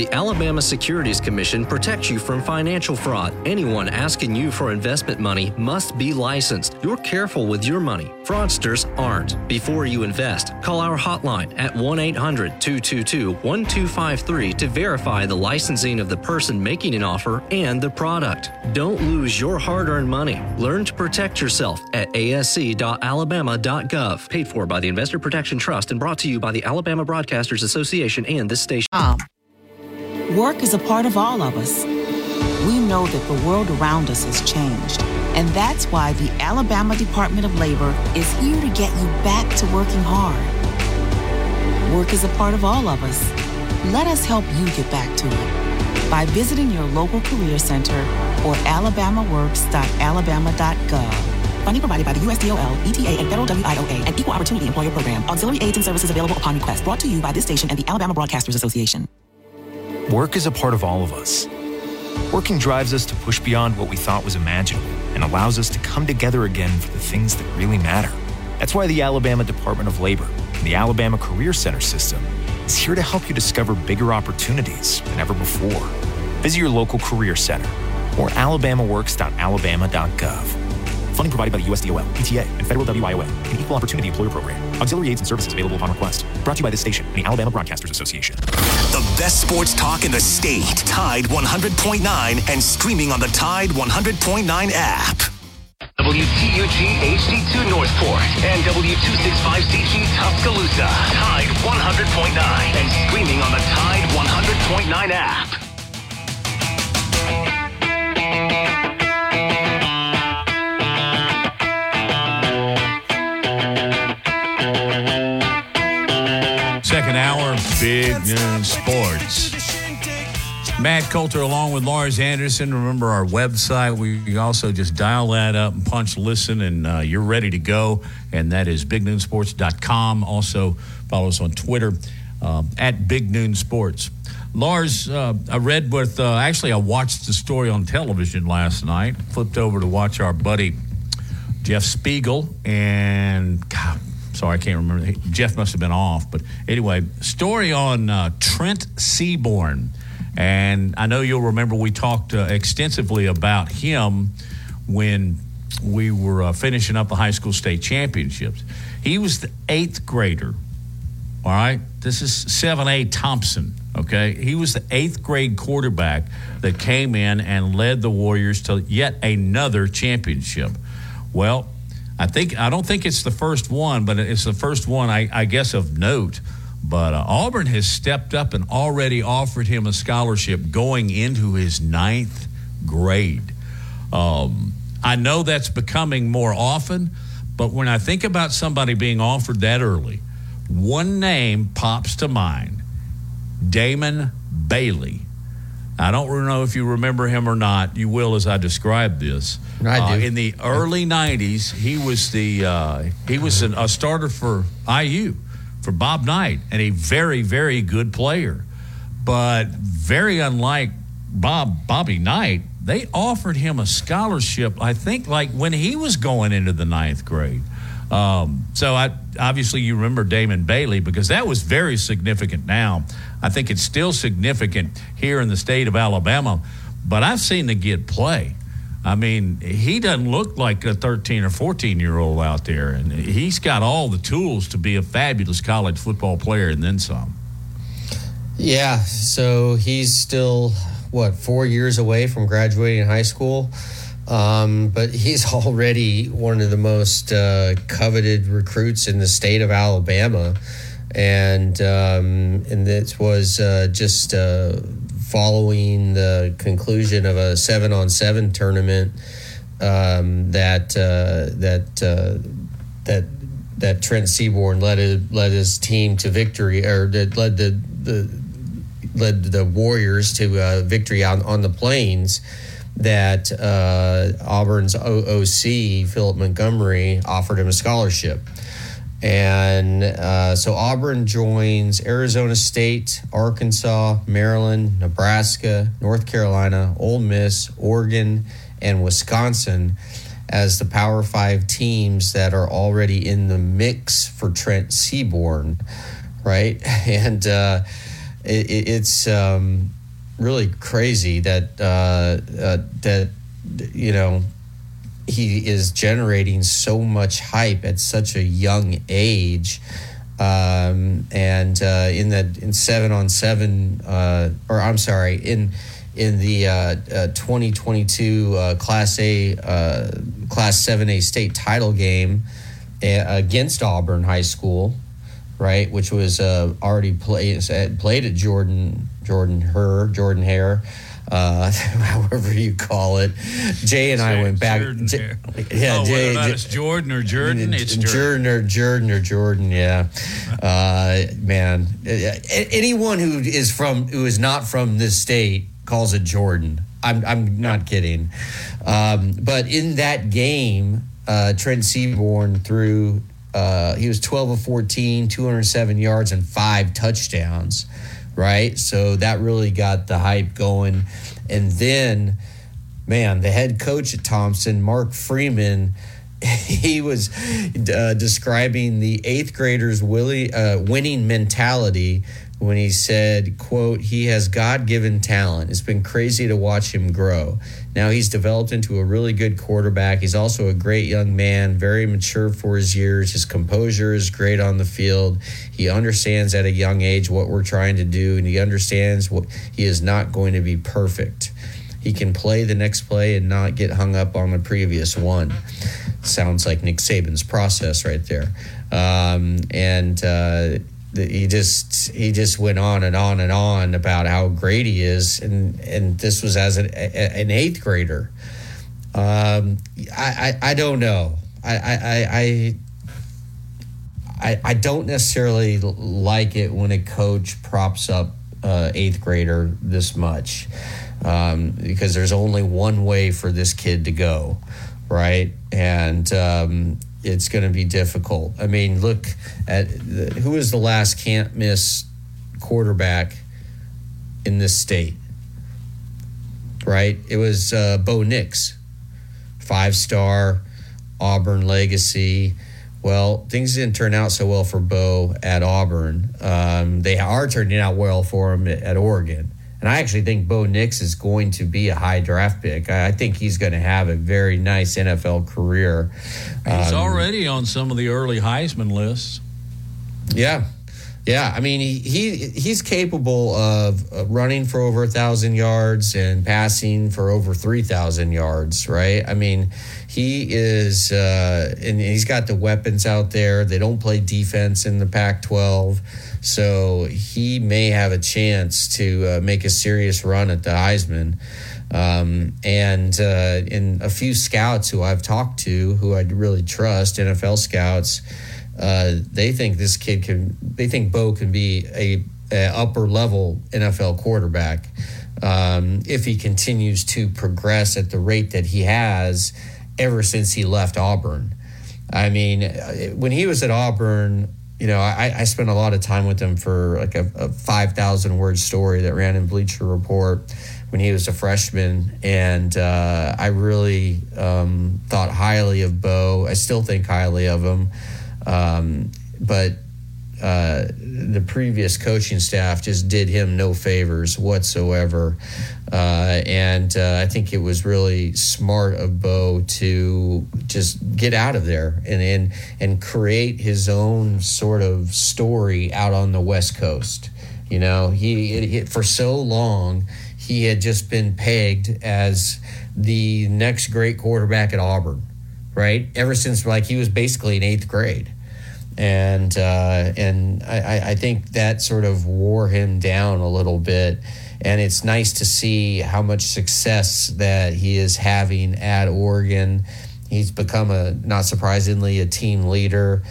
The Alabama Securities Commission protects you from financial fraud. Anyone asking you for investment money must be licensed. You're careful with your money. Fraudsters aren't. Before you invest, call our hotline at 1 800 222 1253 to verify the licensing of the person making an offer and the product. Don't lose your hard earned money. Learn to protect yourself at asc.alabama.gov. Paid for by the Investor Protection Trust and brought to you by the Alabama Broadcasters Association and this station. Um, Work is a part of all of us. We know that the world around us has changed, and that's why the Alabama Department of Labor is here to get you back to working hard. Work is a part of all of us. Let us help you get back to it by visiting your local career center or alabamaworks.alabama.gov. Funding provided by the USDOL, ETA, and Federal WIOA, and Equal Opportunity Employer Program. Auxiliary aids and services available upon request. Brought to you by this station and the Alabama Broadcasters Association. Work is a part of all of us. Working drives us to push beyond what we thought was imaginable and allows us to come together again for the things that really matter. That's why the Alabama Department of Labor and the Alabama Career Center system is here to help you discover bigger opportunities than ever before. Visit your local career center or alabamaworks.alabama.gov. Funding provided by the USDOL, PTA, and Federal WIOA, an Equal Opportunity Employer Program. Auxiliary aids and services available upon request. Brought to you by this station and the Alabama Broadcasters Association. The best sports talk in the state. Tide 100.9 and streaming on the Tide 100.9 app. WTUG HD2 Northport and W265CG Tuscaloosa. Tide 100.9 and streaming on the Tide 100.9 app. Big Noon Sports. Matt Coulter along with Lars Anderson. Remember our website. We also just dial that up and punch listen, and uh, you're ready to go. And that is bignoonsports.com. Also, follow us on Twitter uh, at Big Noon Sports. Lars, uh, I read with, uh, actually, I watched the story on television last night. Flipped over to watch our buddy Jeff Spiegel and, God, sorry, I can't remember. Jeff must have been off. But anyway, story on uh, Trent Seaborn. And I know you'll remember we talked uh, extensively about him when we were uh, finishing up the high school state championships. He was the eighth grader. All right. This is 7A Thompson. Okay. He was the eighth grade quarterback that came in and led the Warriors to yet another championship. Well, I think I don't think it's the first one, but it's the first one I, I guess of note But uh, Auburn has stepped up and already offered him a scholarship going into his ninth grade. Um, I know that's becoming more often, but when I think about somebody being offered that early, one name pops to mind Damon Bailey. I don't know if you remember him or not. You will as I describe this. I do. Uh, in the early '90s, he was the uh, he was an, a starter for IU for Bob Knight, and a very very good player, but very unlike Bob Bobby Knight. They offered him a scholarship. I think like when he was going into the ninth grade. Um, so I obviously you remember Damon Bailey because that was very significant. Now I think it's still significant here in the state of Alabama, but I've seen the kid play. I mean, he doesn't look like a 13 or 14 year old out there, and he's got all the tools to be a fabulous college football player and then some. Yeah, so he's still what four years away from graduating high school. Um, but he's already one of the most uh, coveted recruits in the state of Alabama, and um, and this was uh, just uh, following the conclusion of a seven on seven tournament um, that uh, that uh, that that Trent Seaborn led a, led his team to victory, or that led the the led the Warriors to uh, victory on on the plains that uh, Auburn's OC, Philip Montgomery, offered him a scholarship. And uh, so Auburn joins Arizona State, Arkansas, Maryland, Nebraska, North Carolina, Ole Miss, Oregon, and Wisconsin as the Power Five teams that are already in the mix for Trent Seaborn, right? And uh, it, it's um, really crazy that uh, uh, that you know he is generating so much hype at such a young age. Um, and uh, in that in seven on seven, uh, or I'm sorry, in in the uh, uh, 2022 uh, Class A uh, Class 7A state title game against Auburn High School, right, which was already played played at Jordan Jordan Her Jordan Hare. Uh, however you call it, Jay and I went back. Jordan Hare. yeah, oh, Jay, whether or it's Jordan or Jordan, it's Jordan. Jordan or Jordan or Jordan. Yeah, uh, man. A- Anyone who is from who is not from this state calls it Jordan. I'm I'm not kidding. Um, but in that game, uh, Trent Seaborn threw. Uh, he was 12 of 14, 207 yards and five touchdowns. Right, so that really got the hype going, and then man, the head coach at Thompson, Mark Freeman, he was uh, describing the eighth graders' willy, uh, winning mentality when he said, quote, he has God-given talent. It's been crazy to watch him grow. Now he's developed into a really good quarterback. He's also a great young man, very mature for his years. His composure is great on the field. He understands at a young age what we're trying to do, and he understands what he is not going to be perfect he can play the next play and not get hung up on the previous one. Sounds like Nick Saban's process right there. Um, and uh, he just he just went on and on and on about how great he is, and and this was as an, an eighth grader. Um, I, I I don't know. I I. I, I don't necessarily like it when a coach props up uh, eighth grader this much um, because there's only one way for this kid to go, right? And um, it's going to be difficult. I mean, look at the, who is the last can't miss quarterback in this state, right? It was uh, Bo Nix, five star Auburn legacy. Well, things didn't turn out so well for Bo at Auburn. Um, they are turning out well for him at, at Oregon. And I actually think Bo Nix is going to be a high draft pick. I, think he's going to have a very nice NFL career. He's Um, already on some of the early Heisman lists. yeah. Yeah, I mean he, he he's capable of running for over a thousand yards and passing for over three thousand yards, right? I mean, he is, uh, and he's got the weapons out there. They don't play defense in the Pac-12, so he may have a chance to uh, make a serious run at the Heisman. Um, and uh, in a few scouts who I've talked to, who I really trust, NFL scouts uh, they think this kid can. They think Bo can be a, a upper level NFL quarterback um, if he continues to progress at the rate that he has ever since he left Auburn. I mean, when he was at Auburn, you know, I, I spent a lot of time with him for like a, a 5,000 word story that ran in Bleacher Report when he was a freshman. And uh, I really um, thought highly of Bo. I still think highly of him. Um, but uh, the previous coaching staff just did him no favors whatsoever. Uh, and uh, I think it was really smart of Bo to just get out of there and, and, and create his own sort of story out on the West Coast. You know, he it, it, for so long he had just been pegged as the next great quarterback at Auburn, right? Ever since like he was basically in eighth grade and uh, and I, I think that sort of wore him down a little bit. And it's nice to see how much success that he is having at Oregon. He's become a not surprisingly a team leader.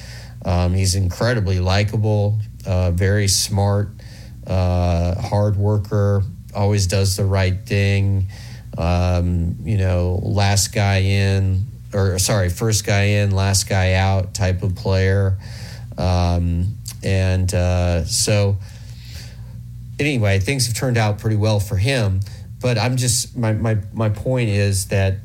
Um, he's incredibly likable, uh, very smart, uh, hard worker. Always does the right thing. Um, you know, last guy in, or sorry, first guy in, last guy out type of player. Um, and uh, so, anyway, things have turned out pretty well for him. But I'm just my my my point is that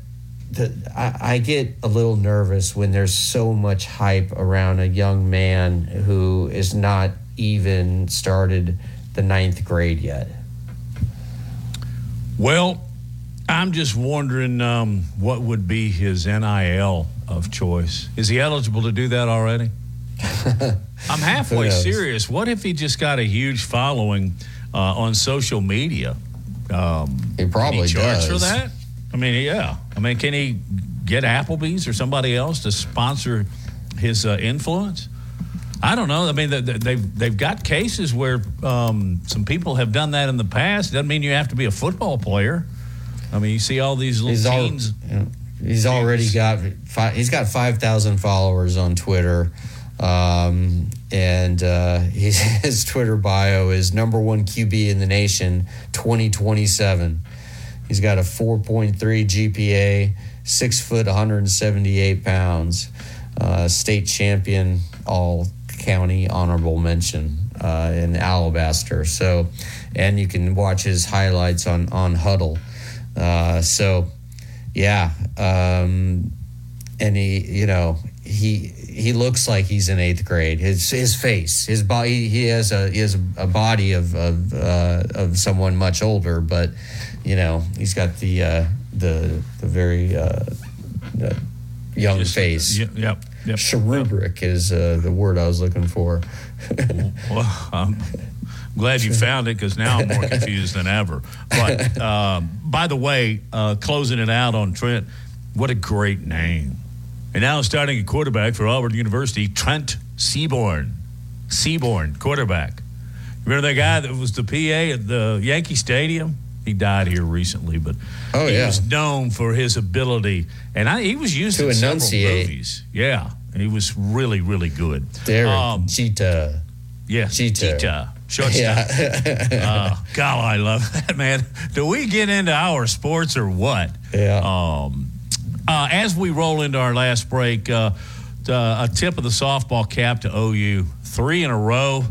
the, I, I get a little nervous when there's so much hype around a young man who is not even started the ninth grade yet. Well, I'm just wondering um, what would be his NIL of choice. Is he eligible to do that already? I'm halfway serious. What if he just got a huge following uh, on social media? Um, he probably he charge does. for that. I mean, yeah. I mean, can he get Applebee's or somebody else to sponsor his uh, influence? I don't know. I mean, they've they've got cases where um, some people have done that in the past. It doesn't mean you have to be a football player. I mean, you see all these little he's teens. Al- you know, he's already got he's got five thousand followers on Twitter. Um, and uh, his, Twitter bio is number one QB in the nation 2027. He's got a 4.3 GPA, six foot, 178 pounds, uh, state champion, all county honorable mention uh, in Alabaster. So, and you can watch his highlights on on Hudl. Uh, so, yeah, um, and he, you know, he he looks like he's in eighth grade. His his face, his body, he has a he has a body of of, uh, of someone much older, but you know he's got the uh, the the very uh, young Just, face. Yep. yep, yep Cherubric is uh, the word I was looking for. well, I'm glad you found it because now I'm more confused than ever. But um, by the way, uh, closing it out on Trent, what a great name. And now starting a quarterback for Auburn University, Trent Seaborn. Seaborn, quarterback. Remember that guy that was the PA at the Yankee Stadium? He died here recently, but oh, he yeah. was known for his ability, and I, he was used to in enunciate. several movies. Yeah, he was really, really good. Derek um, Cheetah. Yeah, Cheetah. Cheetah. Shortstop. Yeah. uh, God, I love that man. Do we get into our sports or what? Yeah. Um, uh, as we roll into our last break, uh, uh, a tip of the softball cap to OU. Three in a row.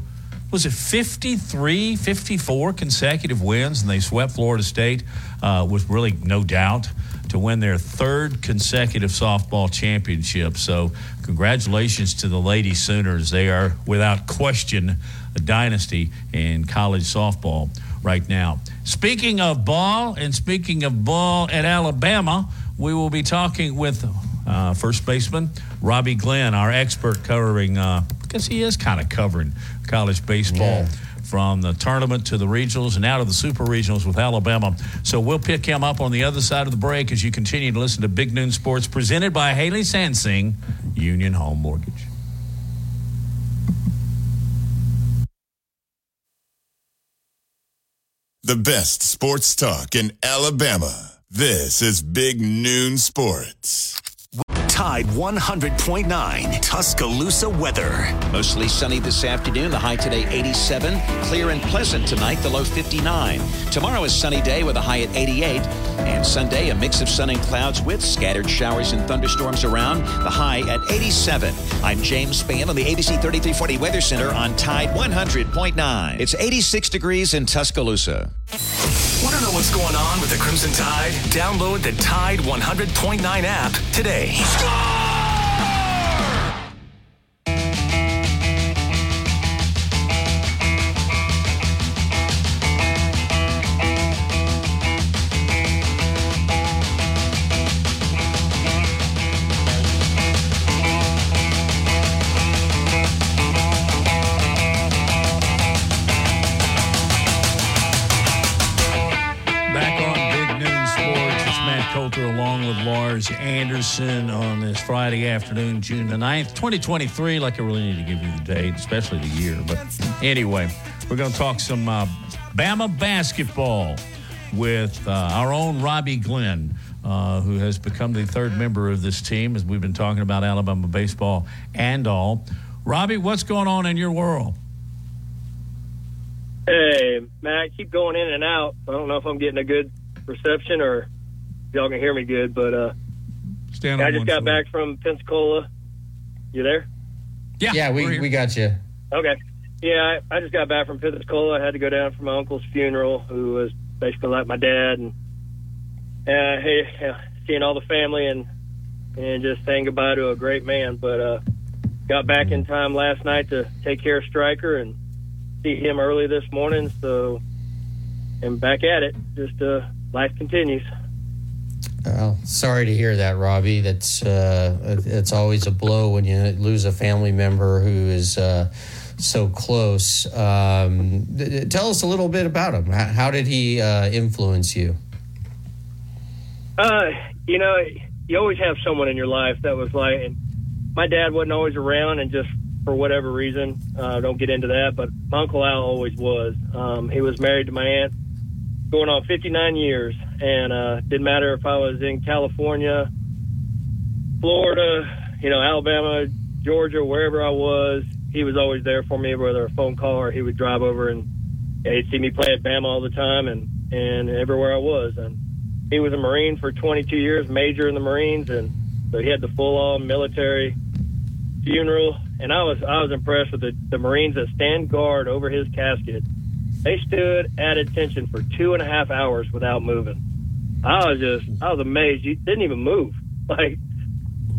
Was it 53, 54 consecutive wins? And they swept Florida State uh, with really no doubt to win their third consecutive softball championship. So, congratulations to the Lady Sooners. They are, without question, a dynasty in college softball right now. Speaking of ball, and speaking of ball at Alabama, we will be talking with uh, first baseman Robbie Glenn, our expert covering uh, guess he is kind of covering college baseball. Yeah. From the tournament to the regionals and out of the super regionals with Alabama. So we'll pick him up on the other side of the break as you continue to listen to Big Noon Sports presented by Haley Sansing, Union Home Mortgage. The best sports talk in Alabama. This is Big Noon Sports. Tide 100.9 Tuscaloosa weather. Mostly sunny this afternoon. The high today 87. Clear and pleasant tonight. The low 59. Tomorrow is sunny day with a high at 88. And Sunday a mix of sun and clouds with scattered showers and thunderstorms around. The high at 87. I'm James Spann on the ABC 3340 Weather Center on Tide 100.9. It's 86 degrees in Tuscaloosa. Want to know what's going on with the Crimson Tide? Download the Tide 100.9 app today. Back Anderson on this Friday afternoon, June the 9th, 2023. Like I really need to give you the date, especially the year. But anyway, we're going to talk some uh, Bama basketball with uh, our own Robbie Glenn. Uh, who has become the third member of this team as we've been talking about Alabama baseball and all. Robbie, what's going on in your world? Hey, Matt, keep going in and out. I don't know if I'm getting a good reception or y'all can hear me good, but uh, Stand I on just got foot. back from Pensacola. You there? Yeah, Yeah, we're we, got you. Okay. Yeah, I, I just got back from Pensacola. I had to go down for my uncle's funeral, who was basically like my dad, and uh, hey, yeah, seeing all the family and and just saying goodbye to a great man. But uh, got back in time last night to take care of Stryker and see him early this morning. So, and back at it. Just uh, life continues. Well, sorry to hear that, Robbie. That's uh, it's always a blow when you lose a family member who is uh, so close. Um, th- tell us a little bit about him. How, how did he uh, influence you? Uh, you know, you always have someone in your life that was like, and my dad wasn't always around, and just for whatever reason, uh, don't get into that. But my uncle Al always was. Um, he was married to my aunt, going on 59 years, and uh, didn't matter if I was in California, Florida, you know, Alabama, Georgia, wherever I was. He was always there for me, whether a phone call or he would drive over and yeah, he'd see me play at Bama all the time, and and everywhere I was, and he was a Marine for 22 years, major in the Marines, and so he had the full-on military funeral. And I was I was impressed with the, the Marines that stand guard over his casket. They stood at attention for two and a half hours without moving. I was just I was amazed. You didn't even move. Like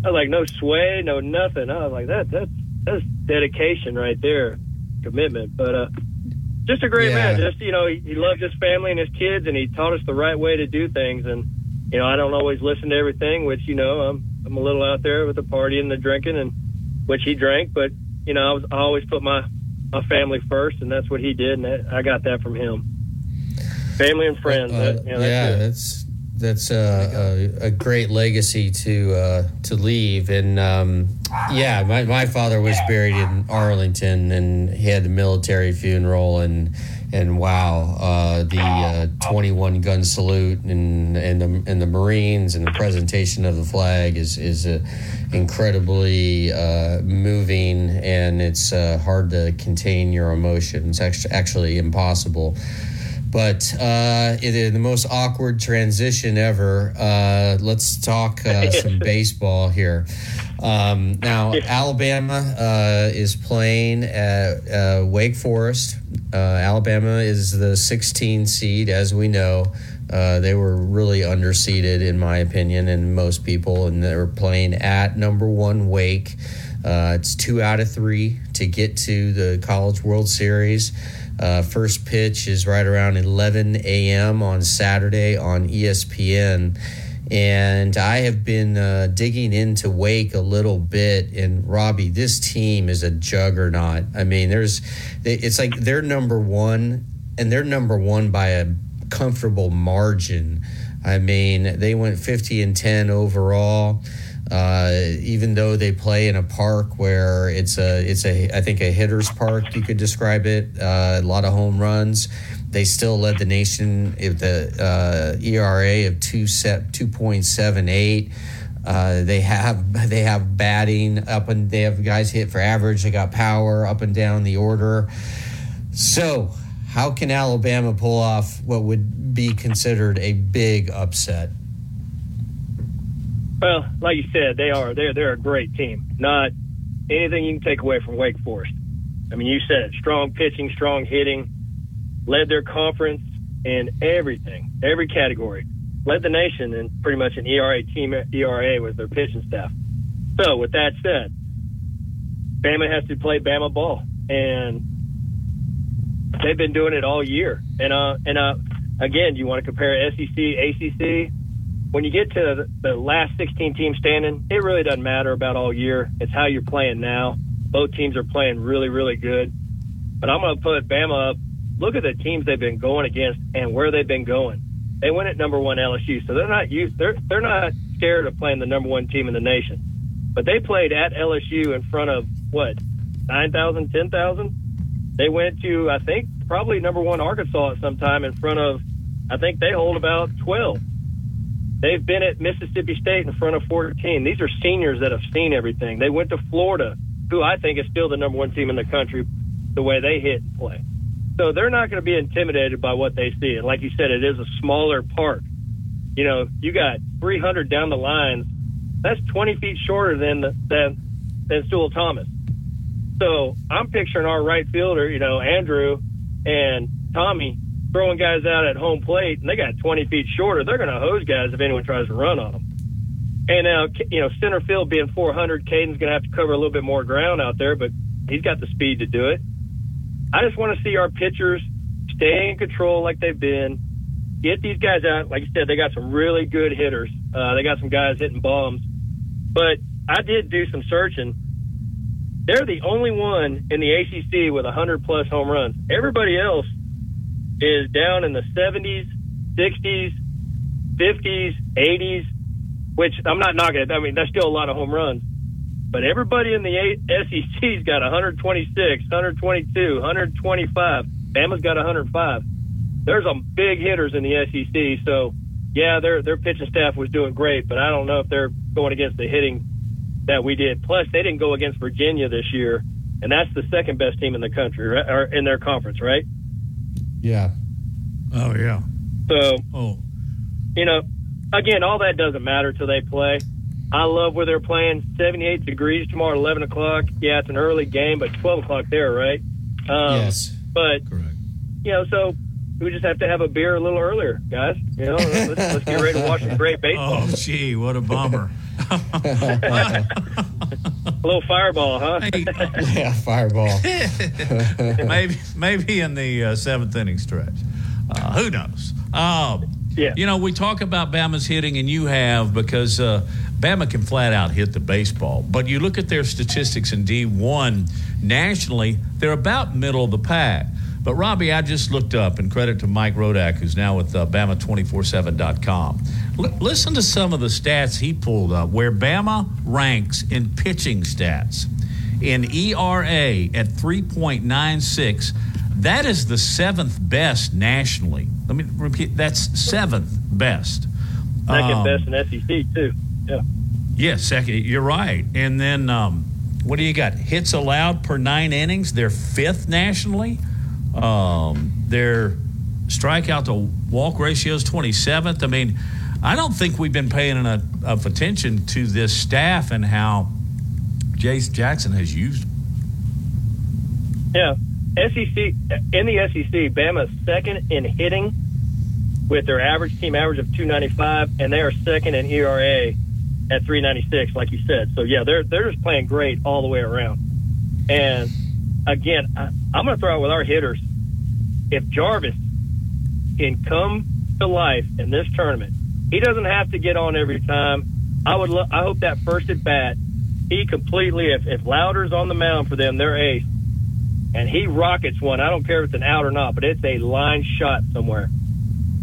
I was like no sway, no nothing. I was like that that's that's dedication right there, commitment. But uh, just a great Yeah. man. Just you know, he, he loved his family and his kids, and he taught us the right way to do things. And you know, I don't always listen to everything, which you know, I'm I'm a little out there with the party and the drinking, and which he drank. But you know, I was I always put my my family first, and that's what he did, and that, I got that from him. Family and friends. Uh, that, you know, yeah, that's that's uh, a, a great legacy to uh, to leave. And um, yeah, my, my father was buried in Arlington, and he had the military funeral, and and wow, uh, the uh, twenty one gun salute, and and the and the Marines, and the presentation of the flag is is uh, incredibly uh, moving, and it's hard to contain your emotion. It's actually impossible but uh, it is the most awkward transition ever. Uh, let's talk uh, some baseball here. Um, now, Alabama uh, is playing at uh, Wake Forest. Uh, Alabama is the 16 seed, as we know. Uh, they were really underseeded, in my opinion, and most people, and they were playing at number one Wake. Uh, it's two out of three to get to the College World Series. Uh, first pitch is right around 11 a.m. on Saturday on ESPN. And I have been uh, digging into Wake a little bit. And Robbie, this team is a juggernaut. I mean, there's, it's like they're number one, and they're number one by a comfortable margin. I mean, they went 50 and 10 overall. Uh, even though they play in a park where it's a it's a I think a hitter's park you could describe it uh, a lot of home runs. They still led the nation the uh, ERA of two set two point seven eight. Uh, they have they have batting up and they have guys hit for average. They got power up and down the order. So how can Alabama pull off what would be considered a big upset well, like you said, they are they're they're a great team. Not anything you can take away from Wake Forest. I mean, you said it, strong pitching, strong hitting, led their conference in everything, every category, led the nation in pretty much an ERA team ERA with their pitching staff. So, with that said, Bama has to play Bama ball, and they've been doing it all year. And uh, and uh, again, you want to compare SEC, ACC? When you get to the last 16 teams standing, it really doesn't matter about all year. It's how you're playing now. Both teams are playing really, really good. But I'm going to put Bama up. Look at the teams they've been going against and where they've been going. They went at number one LSU, so they're not used. They're they're not scared of playing the number one team in the nation. But they played at LSU in front of what 9,000, 10,000. They went to I think probably number one Arkansas at some time in front of I think they hold about 12. They've been at Mississippi State in front of 14. These are seniors that have seen everything. They went to Florida, who I think is still the number one team in the country, the way they hit and play. So they're not going to be intimidated by what they see. And like you said, it is a smaller park. You know, you got 300 down the lines. That's 20 feet shorter than the, than than Sewell Thomas. So I'm picturing our right fielder, you know, Andrew and Tommy throwing guys out at home plate and they got 20 feet shorter, they're going to hose guys if anyone tries to run on them. And now, you know, center field being 400, Caden's going to have to cover a little bit more ground out there, but he's got the speed to do it. I just want to see our pitchers stay in control like they've been. Get these guys out. Like you said, they got some really good hitters. Uh, they got some guys hitting bombs. But I did do some searching. They're the only one in the ACC with 100 plus home runs. Everybody else is down in the 70s, 60s, 50s, 80s, which I'm not knocking it. I mean, that's still a lot of home runs. But everybody in the SEC's got 126, 122, 125. Bama's got 105. There's some big hitters in the SEC. So, yeah, their their pitching staff was doing great, but I don't know if they're going against the hitting that we did. Plus, they didn't go against Virginia this year, and that's the second best team in the country, or in their conference, right? Yeah. Oh yeah. So, oh, you know, again, all that doesn't matter till they play. I love where they're playing. 78 degrees tomorrow, 11 o'clock. Yeah, it's an early game, but 12 o'clock there, right? Um, yes. But correct. You know, so we just have to have a beer a little earlier, guys. You know, let's, let's get ready to watch some great baseball. Oh, gee, what a bummer. a little fireball, huh? yeah, fireball. maybe, maybe in the uh, seventh inning stretch. Uh, who knows? Um, yeah. You know, we talk about Bama's hitting, and you have because uh, Bama can flat out hit the baseball. But you look at their statistics in D1 nationally, they're about middle of the pack. But Robbie, I just looked up, and credit to Mike Rodak, who's now with uh, Bama247.com. L- listen to some of the stats he pulled up where Bama ranks in pitching stats. In ERA at 3.96, that is the seventh best nationally. Let me repeat that's seventh best. Second um, best in SEC, too. Yeah. Yes, yeah, second. You're right. And then um, what do you got? Hits allowed per nine innings, they're fifth nationally. Um, their strikeout to walk ratio is 27th. I mean, I don't think we've been paying enough attention to this staff and how Jason Jackson has used. Yeah. SEC in the SEC, Bama's second in hitting with their average team average of 295, and they are second in ERA at 396, like you said. So yeah, they're they're just playing great all the way around. And again, I, I'm going to throw out with our hitters. If Jarvis can come to life in this tournament, he doesn't have to get on every time. I would. Lo- I hope that first at bat, he completely. If if Lowder's on the mound for them, they're ace, and he rockets one. I don't care if it's an out or not, but it's a line shot somewhere.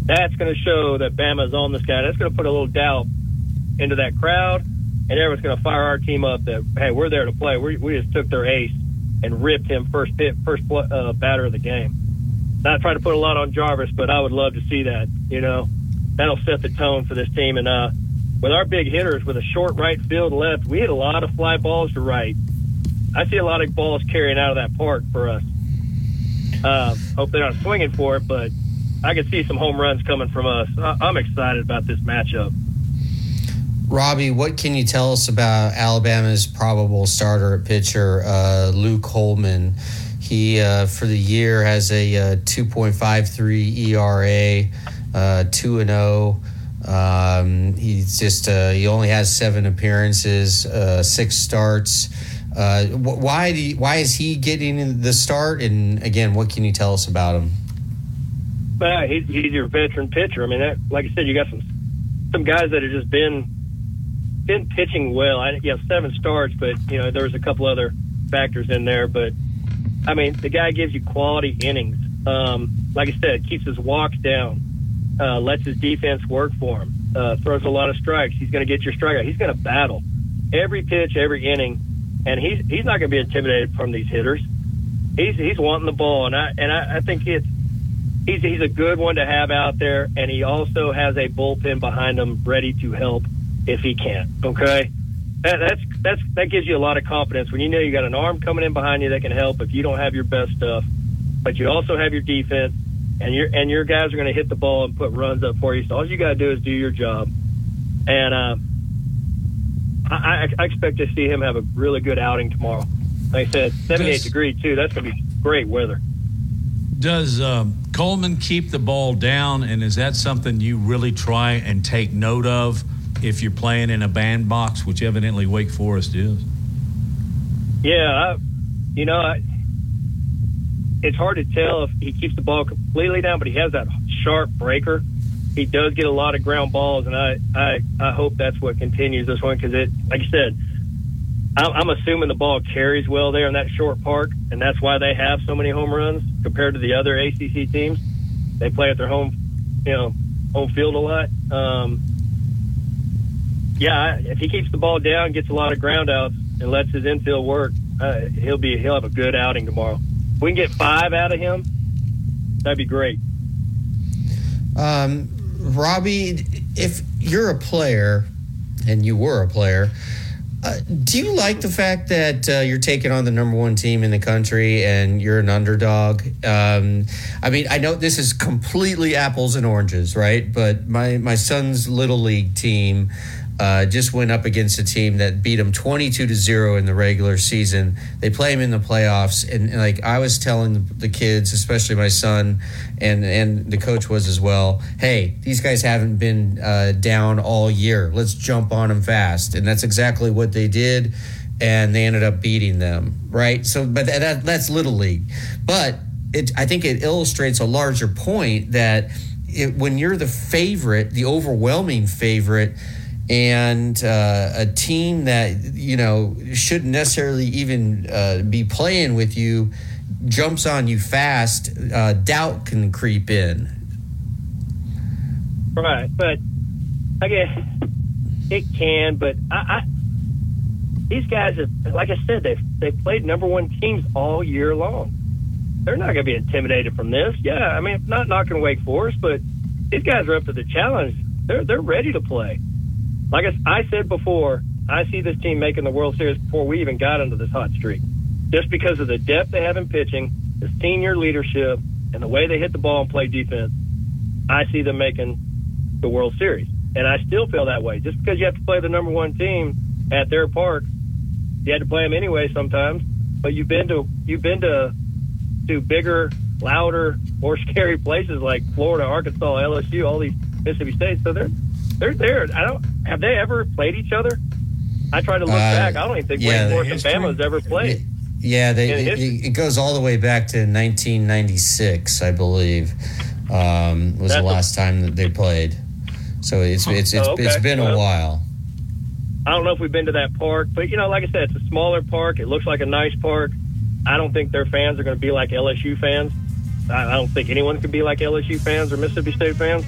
That's going to show that Bama's on this guy. That's going to put a little doubt into that crowd, and everyone's going to fire our team up. That hey, we're there to play. We we just took their ace and ripped him first hit, first uh, batter of the game. Not trying to put a lot on Jarvis, but I would love to see that. You know, that'll set the tone for this team. And uh, with our big hitters, with a short right field left, we hit a lot of fly balls to right. I see a lot of balls carrying out of that park for us. Uh, hope they're not swinging for it, but I can see some home runs coming from us. I- I'm excited about this matchup. Robbie, what can you tell us about Alabama's probable starter at pitcher, uh, Luke Holman? He, uh, for the year, has a uh, 2.53 ERA, uh, 2 and 0. Um, he's just uh, he only has seven appearances, uh, six starts. Uh, wh- why do you, why is he getting the start? And again, what can you tell us about him? But he's, he's your veteran pitcher. I mean, that, like I said, you got some some guys that have just been been pitching well. I, you know, seven starts, but you know there was a couple other factors in there. But I mean, the guy gives you quality innings. Um, like I said, keeps his walks down, uh, lets his defense work for him, uh, throws a lot of strikes. He's going to get your strikeout. He's going to battle every pitch, every inning, and he's he's not going to be intimidated from these hitters. He's he's wanting the ball, and I and I, I think it's he's he's a good one to have out there, and he also has a bullpen behind him ready to help if he can. Okay, that, that's that's that gives you a lot of confidence when you know you got an arm coming in behind you that can help if you don't have your best stuff, but you also have your defense, and your and your guys are going to hit the ball and put runs up for you. So all you got to do is do your job, and uh, I, I expect to see him have a really good outing tomorrow. Like I said, 78 Does- degrees too. That's going to be great weather. Does um, Holman keep the ball down, and is that something you really try and take note of if you're playing in a bandbox, which evidently Wake Forest is? Yeah, I, you know, I, it's hard to tell if he keeps the ball completely down, but he has that sharp breaker. He does get a lot of ground balls, and I, I, I hope that's what continues this one because it, like you said, I'm, I'm assuming the ball carries well there in that short park, and that's why they have so many home runs compared to the other ACC teams. They play at their home, you know, home field a lot. Um, yeah, if he keeps the ball down, gets a lot of ground outs, and lets his infield work, uh, he'll be he'll have a good outing tomorrow. If we can get five out of him, that'd be great. Um, Robbie, if you're a player, and you were a player, uh, do you like the fact that uh, you're taking on the number one team in the country and you're an underdog? Um, I mean, I know this is completely apples and oranges, right? But my my son's little league team. Uh, just went up against a team that beat them 22 to 0 in the regular season. They play him in the playoffs. And, and like I was telling the, the kids, especially my son, and, and the coach was as well, hey, these guys haven't been uh, down all year. Let's jump on them fast. And that's exactly what they did. And they ended up beating them, right? So, but that, that's Little League. But it, I think it illustrates a larger point that it, when you're the favorite, the overwhelming favorite, and uh, a team that you know shouldn't necessarily even uh, be playing with you jumps on you fast, uh, doubt can creep in. Right, but I guess it can. But I, I these guys have, like I said, they've they've played number one teams all year long. They're not going to be intimidated from this. Yeah, I mean, not knocking Wake Forest, but these guys are up to the challenge. They're they're ready to play. Like I, I said before, I see this team making the World Series before we even got into this hot streak, just because of the depth they have in pitching, the senior leadership, and the way they hit the ball and play defense. I see them making the World Series, and I still feel that way. Just because you have to play the number one team at their park, you had to play them anyway sometimes. But you've been to you've been to to bigger, louder, more scary places like Florida, Arkansas, LSU, all these Mississippi states. So they're they're there. I don't have they ever played each other. I try to look Uh, back. I don't even think yeah, Wake Forest and Bama's ever played. Yeah, they, it, it goes all the way back to 1996, I believe, um, was That's the a- last time that they played. So it's it's it's, Oh, okay. it's been a Well- while. I don't know if we've been to that park, but you know, like I said, it's a smaller park. It looks like a nice park. I don't think their fans are going to be like LSU fans. I, I don't think anyone can be like LSU fans or Mississippi State fans.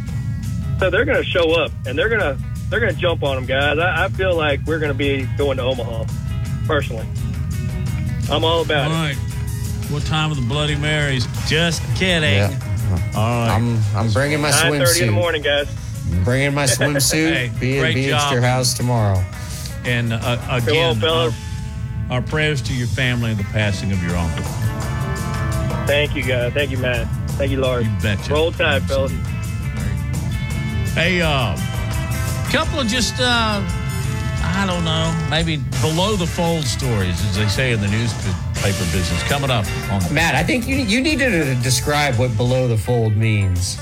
So they're going to show up and they're going to they're going to jump on them, guys. I, I feel like we're going to be going to Omaha, personally. I'm all about All it. What time are the Bloody Marys? Just kidding. Yeah. All right. I'm I'm bringing my 9:30 in the morning, guys. Bringing my swimsuit. Hey, be great be at your house tomorrow. And uh, Come on, again, our, fellas. our prayers to your family and the passing of your uncle. Thank you, guys. Thank you, Matt. Thank you, Lord. You betcha. Roll Tide, fellas. Hey, uh, couple of just, uh, I don't know, maybe below the fold stories, as they say in the newspaper business, coming up on Matt, I think you you needed to describe what below the fold means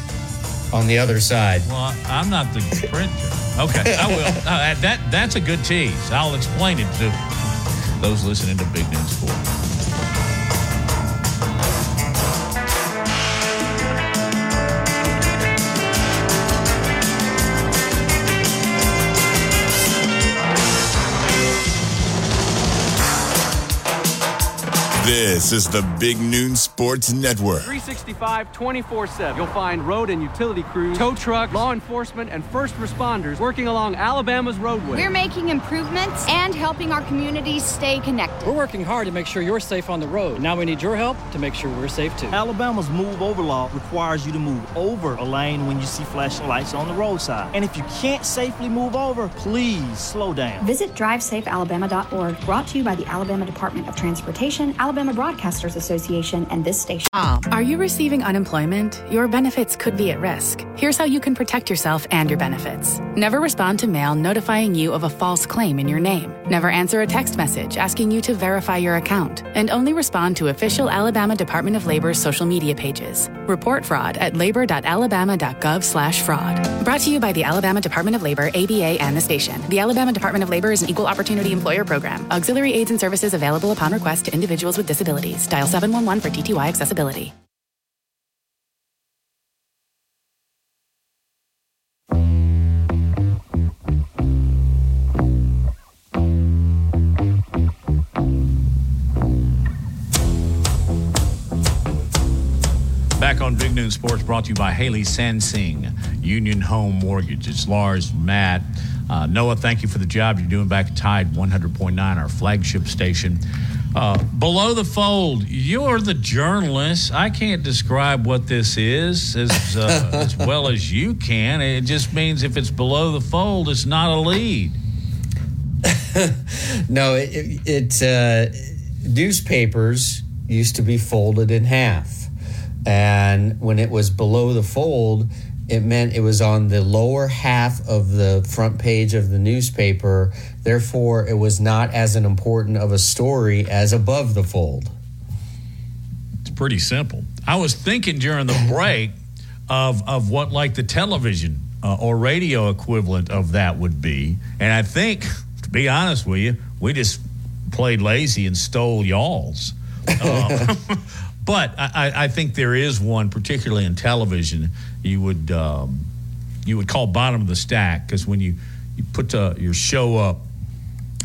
on the other side. Well, I'm not the printer. Okay, I will. Uh, that that's a good tease. I'll explain it to those listening to Big Noon Sports. This is the Big Noon Sports Network. 365 24 7. You'll find road and utility crews, tow truck, law enforcement, and first responders working along Alabama's roadway. We're making improvements and helping our communities stay connected. We're working hard to make sure you're safe on the road. Now we need your help to make sure we're safe too. Alabama's move over law requires you to move over a lane when you see flashing lights on the roadside. And if you can't safely move over, please slow down. Visit drivesafealabama.org, brought to you by the Alabama Department of Transportation, Alabama Broadcasters Association, and this station. Ah. Are you receiving unemployment? Your benefits could be at risk. Here's how you can protect yourself and your benefits. Never respond to mail notifying you of a false claim in your name. Never answer a text message asking you to verify your account. And only respond to official Alabama Department of Labor's social media pages. Report fraud at labor.alabama.gov slash fraud. Brought to you by the Alabama Department of Labor, ABA, and the station. The Alabama Department of Labor is an equal opportunity employer program. Auxiliary aids and services available upon request to individuals with disabilities. Dial 711 for TTY accessibility. Back on Big Noon Sports, brought to you by Haley Sansing, Union Home Mortgage. It's Lars, Matt, uh, Noah. Thank you for the job you're doing back at Tide 100.9, our flagship station. Uh, below the fold, you're the journalist. I can't describe what this is as uh, as well as you can. It just means if it's below the fold, it's not a lead. no, it, it, it uh, newspapers used to be folded in half, and when it was below the fold, it meant it was on the lower half of the front page of the newspaper. Therefore, it was not as an important of a story as above the fold. It's pretty simple. I was thinking during the break of of what like the television uh, or radio equivalent of that would be, and I think, to be honest with you, we just played lazy and stole y'all's. Um, but I, I- think there is one, particularly in television, you would um, you would call bottom of the stack because when you you put uh, your show up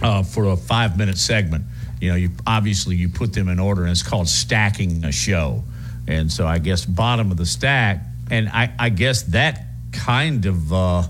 uh, for a five minute segment. You know, you obviously you put them in order, and it's called stacking a show. And so I guess bottom of the stack, and I, I guess that kind of uh,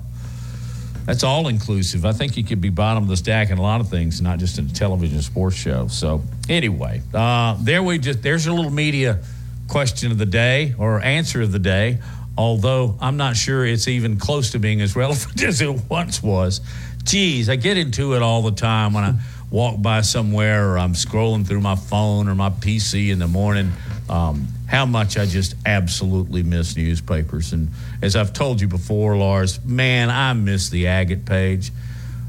that's all inclusive. I think you could be bottom of the stack in a lot of things, not just in a television sports show. So anyway, uh, there we just there's a little media question of the day or answer of the day. Although I'm not sure it's even close to being as relevant as it once was. Geez, I get into it all the time when I walk by somewhere or I'm scrolling through my phone or my PC in the morning. Um, how much I just absolutely miss newspapers. And as I've told you before, Lars, man, I miss the agate page.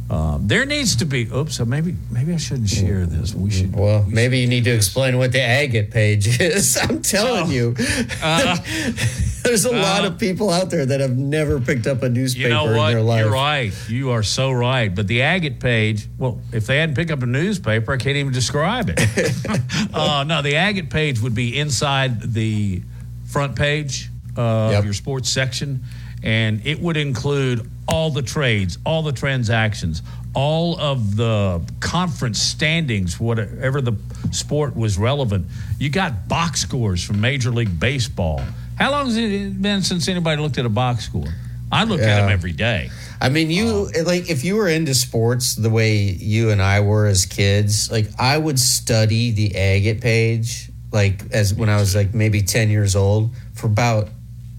Uh, there needs to be. Oops, so maybe maybe I shouldn't share this. We should. Well, maybe you need to explain what the agate page is. I'm telling you, Uh, there's a lot uh, of people out there that have never picked up a newspaper You know in what? their life. You're right. You are so right. But the agate page, well, if they hadn't picked up a newspaper, I can't even describe it. uh, no, the agate page would be inside the front page uh, of your sports section. and it would include all the trades, all the transactions, all of the conference standings, whatever the sport was relevant. You got box scores from Major League Baseball. How long has it been since anybody looked at a box score? I look at them every day. I mean, you like if you were into sports the way you and I were as kids, like I would study the agate page, like as when I was like maybe ten years old, for about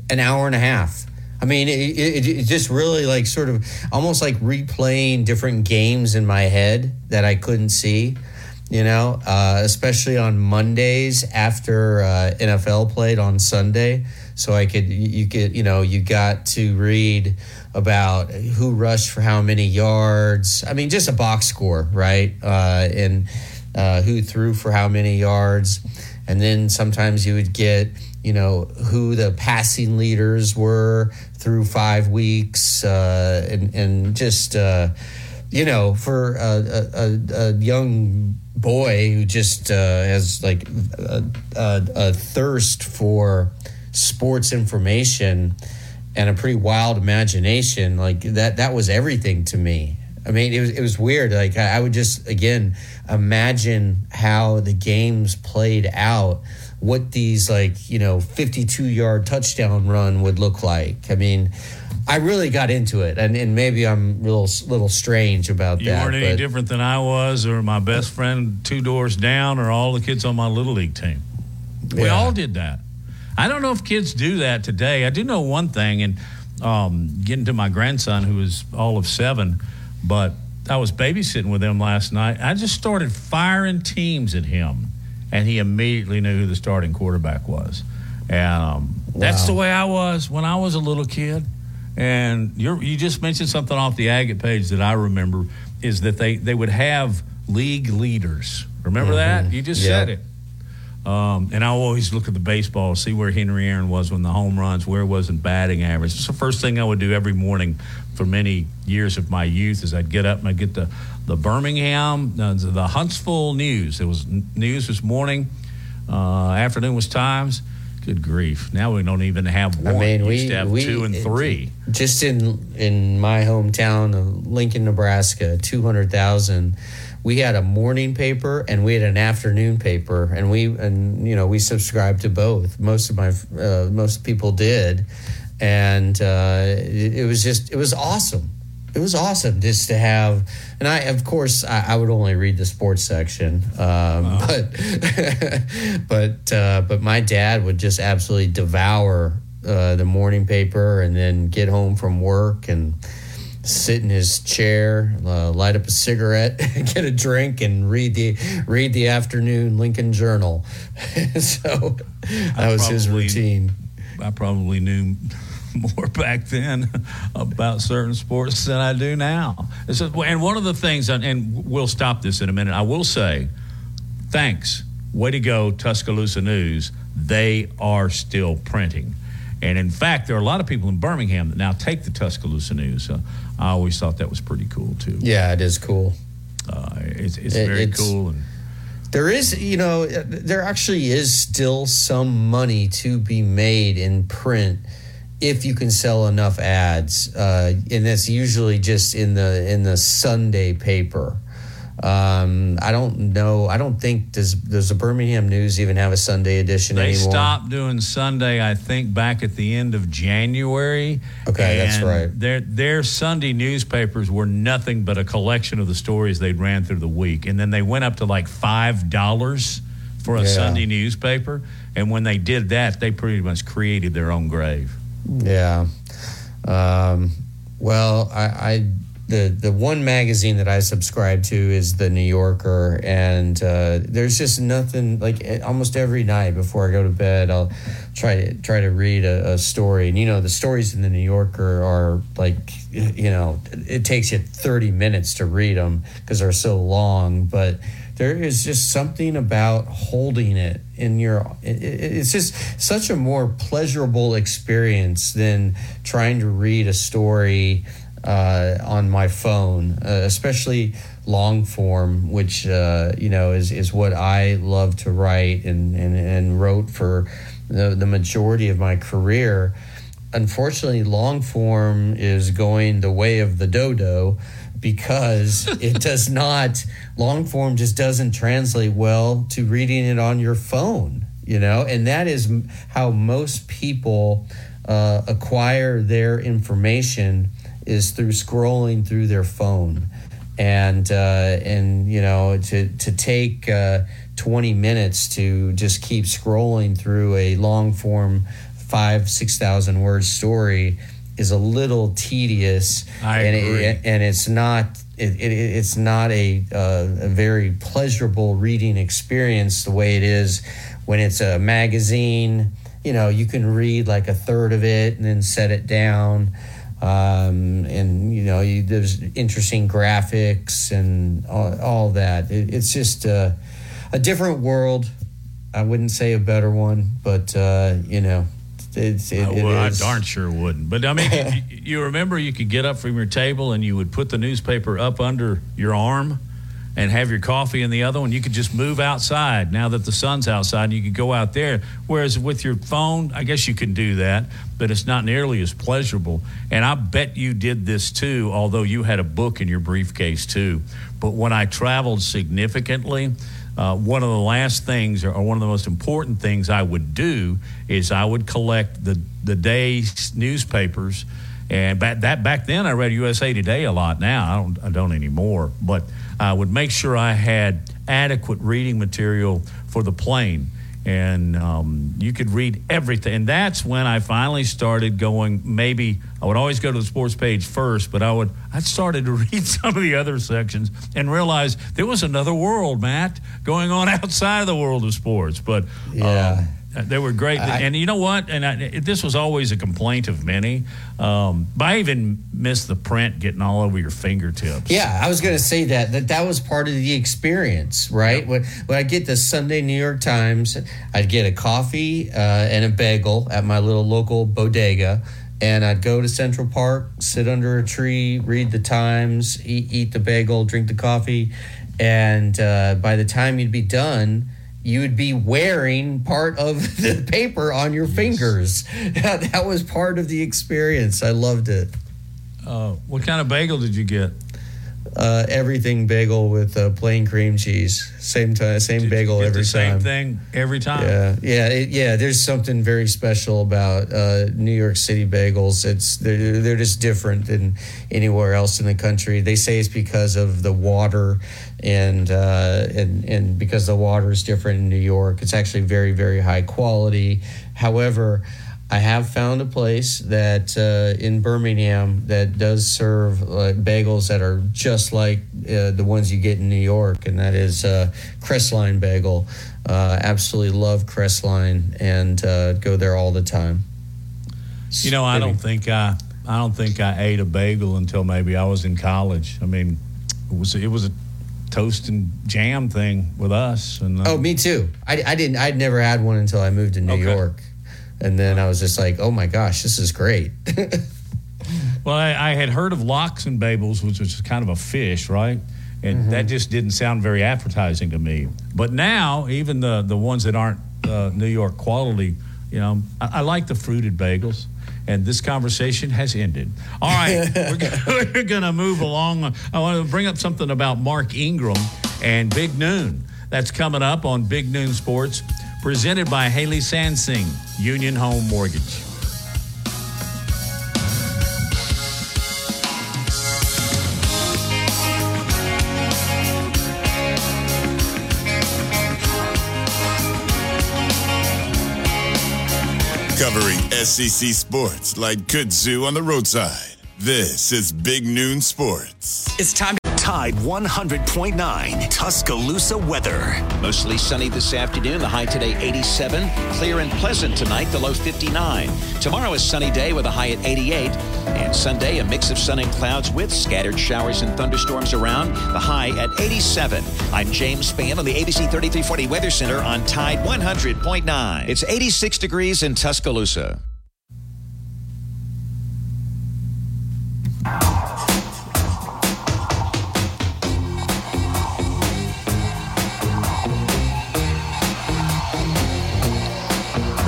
an hour and a half. I mean, it, it, it just really like sort of almost like replaying different games in my head that I couldn't see. You know, uh, especially on Mondays after uh, NFL played on Sunday, so I could you could you know you got to read about who rushed for how many yards. I mean, just a box score, right? Uh, and uh, who threw for how many yards, and then sometimes you would get you know who the passing leaders were through five weeks, uh, and and just uh, you know for a, a, a young boy who just uh, has like a, a, thirst for sports information and a pretty wild imagination like that that was everything to me. I mean it was it was weird. Like i, I would just again imagine how the games played out what these like you know 52 yard touchdown run would look like i mean I really got into it, and, and maybe I'm a little little strange about You that. You weren't any different than I was, or my best friend two doors down, or all the kids on my little league team. We Yeah. all did that. I don't know if kids do that today. I do know one thing, and um, getting to my grandson, who is all of seven, but I was babysitting with him last night. I just started firing teams at him, and he immediately knew who the starting quarterback was. And um, that's the way I was when I was a little kid. And you're, you just mentioned something off the Agate page that I remember is that they, they would have league leaders. Remember that? You just said it. Um, and I always look at the baseball, see where Henry Aaron was when the home runs, where it was in batting average. It's the first thing I would do every morning for many years of my youth. Is I'd get up and I'd get the the Birmingham, uh, the Huntsville News. It was news this morning, uh, afternoon was Times. Good grief! Now we don't even have one. I mean, we we used to have we two and three. Just in in my hometown of Lincoln, Nebraska, two hundred thousand. We had a morning paper and we had an afternoon paper, and we and you know we subscribed to both. Most of my uh, most people did, and uh, it, it was just it was awesome. It was awesome just to have, and I of course I, I would only read the sports section, um, but but uh, but my dad would just absolutely devour uh, the morning paper and then get home from work and sit in his chair, uh, light up a cigarette, get a drink, and read the read the afternoon Lincoln Journal. so that was his routine. I probably knew more back then about certain sports than I do now. And and one of the things, and we'll stop this in a minute, I will say, thanks. Way to go, Tuscaloosa News. They are still printing. And in fact, there are a lot of people in Birmingham that now take the Tuscaloosa News. So I always thought that was pretty cool, too. Yeah, it is cool. Uh, it's it's It- very it's- cool. And There is, you know, there actually is still some money to be made in print if you can sell enough ads, uh, and that's usually just in the in the Sunday paper. Um, I don't know. I don't think does does the Birmingham News even have a Sunday edition They anymore? stopped doing Sunday, I think, back at the end of January. Okay, that's right. Their their Sunday newspapers were nothing but a collection of the stories they'd ran through the week, and then they went up to like five dollars for a Yeah. Sunday newspaper. And when they did that, they pretty much created their own grave. Yeah. Um, well, I, I the the one magazine that I subscribe to is the New Yorker, and uh, there's just nothing like eh, almost every night before I go to bed, I'll try to try to read a, a story, and you know the stories in the New Yorker are like you know it takes you 30 minutes to read them because they're so long, but there is just something about holding it in your it, it- it's just such a more pleasurable experience than trying to read a story uh, on my phone uh, especially long form which uh, you know is, is what i love to write and, and, and wrote for the, the majority of my career unfortunately, long form is going the way of the dodo because it does not, long form just doesn't translate well to reading it on your phone, you know? And that is how most people uh, acquire their information is through scrolling through their phone. And, uh, and you know, to, to take uh, 20 minutes to just keep scrolling through a long form five, 6,000 word story is a little tedious. I and agree. It, and it's not it, it, it's not a, uh, a very pleasurable reading experience the way it is when it's a magazine. You know, you can read like a third of it and then set it down. Um, and you know, you, there's interesting graphics and all, all that. It, it's just uh, a different world. I wouldn't say a better one, but uh, you know, it's, it, Uh, it well, I darn sure wouldn't. But I mean, you, you remember you could get up from your table and you would put the newspaper up under your arm and have your coffee in the other one. You could just move outside now that the sun's outside and you could go out there. Whereas with your phone, I guess you can do that, but it's not nearly as pleasurable. And I bet you did this too, although you had a book in your briefcase too. But when I traveled significantly, uh, one of the last things or one of the most important things I would do is I would collect the the day's newspapers and back that back then I read USA Today a lot now I don't I don't anymore but I would make sure I had adequate reading material for the plane. And um, you could read everything. And that's when I finally started going maybe I would always go to the sports page first but I would I started to read some of the other sections and realized there was another world Matt going on outside of the world of sports. But Yeah. um, they were great, I- and you know what? And I, this was always a complaint of many. Um, but I even missed the print getting all over your fingertips. Yeah, I was going to say that that that was part of the experience, right? When when I get the Sunday New York Times, I'd get a coffee uh, and a bagel at my little local bodega, and I'd go to Central Park, sit under a tree, read the Times, eat, eat the bagel, drink the coffee, and uh, by the time you'd be done. You would be wearing part of the paper on your fingers. that was part of the experience. I loved it. Uh, what kind of bagel did you get? Uh, everything bagel with uh, plain cream cheese. Same time, same bagel Get every same time. thing every time. Yeah, yeah, it, yeah. There's something very special about uh, New York City bagels. It's they're, they're just different than anywhere else in the country. They say it's because of the water, and uh, and and because the water is different in New York. It's actually very very high quality. However. I have found a place that uh, in Birmingham that does serve uh, bagels that are just like uh, the ones you get in New York, and that is uh, Crestline Bagel. Uh, absolutely love Crestline and uh, go there all the time. You know, I don't think I, I don't think I ate a bagel until maybe I was in college. I mean, it was it was a toast and jam thing with us. And uh, Oh, me too. I, I didn't. I'd never had one until I moved to New York, and then I was just like, "Oh my gosh, this is great." Well, I, I had heard of lox and bagels, which was kind of a fish, right? And Mm-hmm. that just didn't sound very appetizing to me. But now, even the the ones that aren't uh, New York quality, you know, I, I like the fruited bagels. And this conversation has ended. All right, we're, we're gonna move along. I want to bring up something about Mark Ingram and Big Noon. That's coming up on Big Noon Sports, presented by Haley Sansing, Union Home Mortgage. Covering SEC sports like kudzu on the roadside. This is Big Noon Sports. It's time to Tide 100.9 Tuscaloosa weather. Mostly sunny this afternoon. The high today 87. Clear and pleasant tonight. The low 59. Tomorrow is sunny day with a high at 88. And Sunday a mix of sun and clouds with scattered showers and thunderstorms around. The high at 87. I'm James Spann on the ABC 3340 Weather Center on Tide 100.9. It's 86 degrees in Tuscaloosa.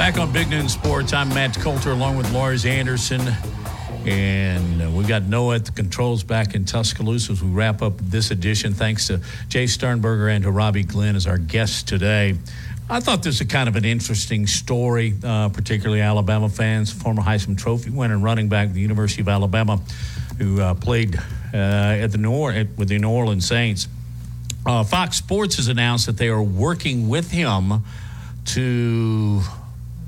Back on Big Noon Sports, I'm Matt Coulter along with Lars Anderson. And uh, we got Noah at the controls back in Tuscaloosa as we wrap up this edition. Thanks to Jace Sternberger and to Robbie Glenn as our guests today. I thought this was kind of an interesting story, uh, particularly Alabama fans. Former Heisman Trophy winner running back at the University of Alabama, who uh, played uh, at the New or- with the New Orleans Saints. Uh, Fox Sports has announced that they are working with him to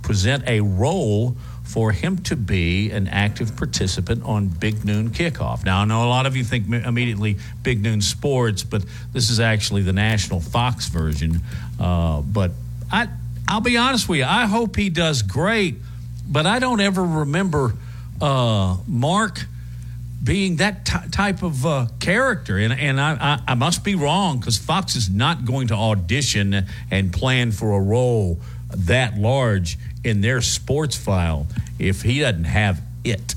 present a role for him to be an active participant on Big Noon Kickoff. Now, I know a lot of you think immediately Big Noon Sports, but this is actually the national Fox version. Uh, but I, I'll be honest with you, I hope he does great, but I don't ever remember uh, Mark being that t- type of uh, character. And, and I, I, I must be wrong because Fox is not going to audition and plan for a role that large in their sports file if he doesn't have it.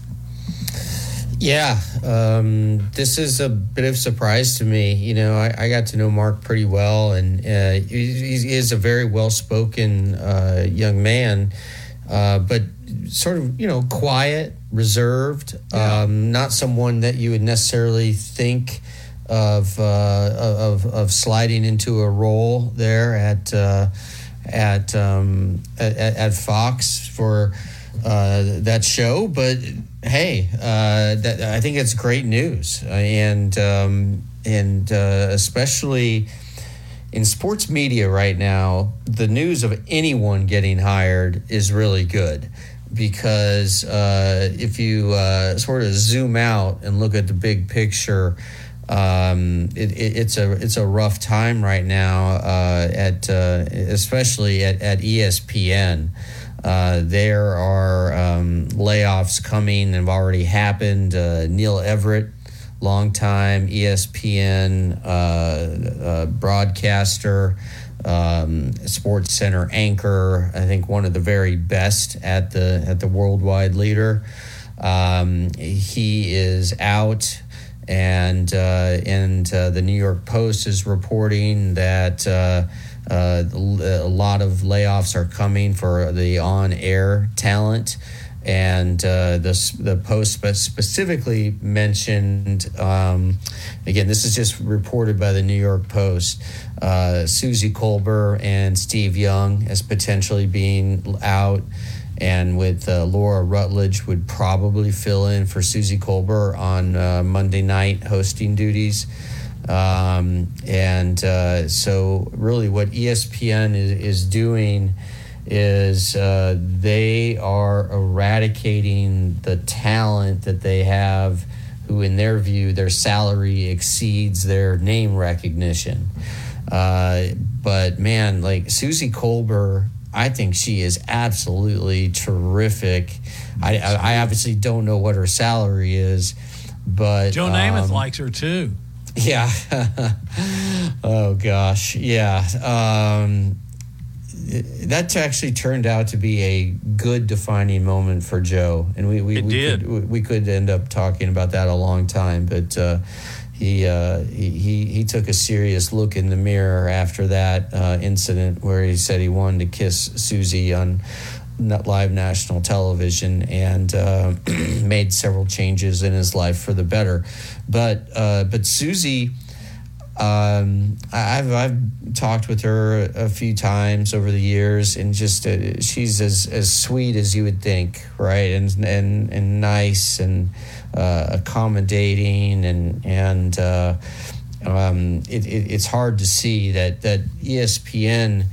Yeah, um, this is a bit of a surprise to me. You know, I, I got to know Mark pretty well, and uh, he, he is a very well spoken uh, young man, uh, but sort of, you know, quiet, reserved, um, not someone that you would necessarily think of, uh, of, of sliding into a role there at, uh, at, um, at, at Fox for uh, that show. But hey, uh, that, I think it's great news, and um, and uh, especially in sports media right now, the news of anyone getting hired is really good because uh, if you uh, sort of zoom out and look at the big picture. Um, it, it, it's a it's a rough time right now uh, at uh, especially at, at ESPN. Uh, there are um, layoffs coming and have already happened. Uh, Neil Everett, longtime ESPN uh, uh, broadcaster, um, SportsCenter anchor. I think one of the very best at the at the worldwide leader. Um, he is out and uh, and uh, the New York Post is reporting that uh, uh a lot of layoffs are coming for the on-air talent. And uh, the, the Post specifically mentioned, um, again, this is just reported by the New York Post, uh, Suzy Kolber and Steve Young as potentially being out and with uh, Laura Rutledge would probably fill in for Suzy Kolber on uh, Monday night hosting duties. Um, and uh, so, really, what ESPN is, is doing is uh, they are eradicating the talent that they have, who, in their view, their salary exceeds their name recognition. Uh, but man, like Suzy Kolber I think she is absolutely terrific. I, I, obviously don't know what her salary is, but Joe Namath um, likes her too. Yeah. oh gosh. Yeah. Um, that actually turned out to be a good defining moment for Joe, and we we, we did. Could, we could end up talking about that a long time, but. Uh, he, uh, he he took a serious look in the mirror after that uh, incident where he said he wanted to kiss Suzy on live national television and uh, made several changes in his life for the better. But uh, but Suzy, um, I've I've talked with her a few times over the years, and just uh, she's as as sweet as you would think, right? And and and nice and accommodating and and uh, um, it, it, it's hard to see that that ESPN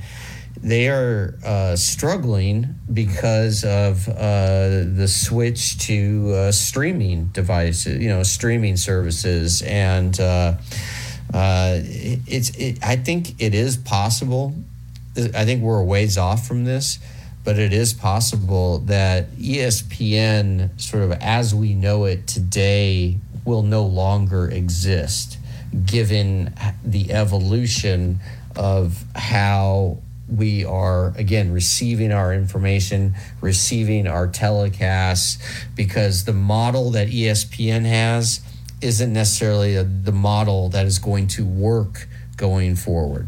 they are uh, struggling because of uh, the switch to uh, streaming devices, you know, streaming services, and uh, uh, it's. It, I think it is possible. I think we're a ways off from this, but it is possible that ESPN, sort of as we know it today, will no longer exist, given the evolution of how we are again receiving our information, receiving our telecasts, because the model that ESPN has isn't necessarily a, the model that is going to work going forward.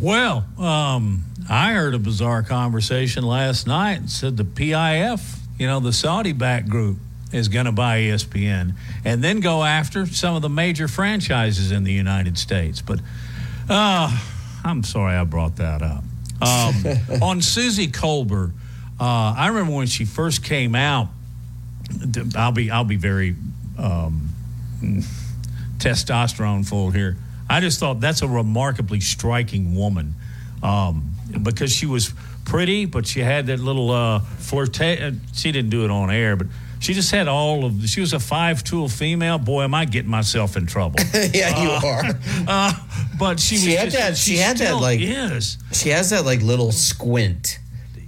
Well, um, I heard a bizarre conversation last night. and Said the PIF, you know, the Saudi-backed group, is going to buy ESPN and then go after some of the major franchises in the United States. But uh, I'm sorry I brought that up. Um, on Suzy Kolber, uh, I remember when she first came out. I'll be I'll be very um, testosterone full here. I just thought that's a remarkably striking woman um, because she was pretty, but she had that little uh, flirt. She didn't do it on air, but she just had all of. She was a five-tool female. Boy, am I getting myself in trouble? yeah, you Uh, are. Uh, but she, She was had just- that. She had that like. is. She has that like little squint.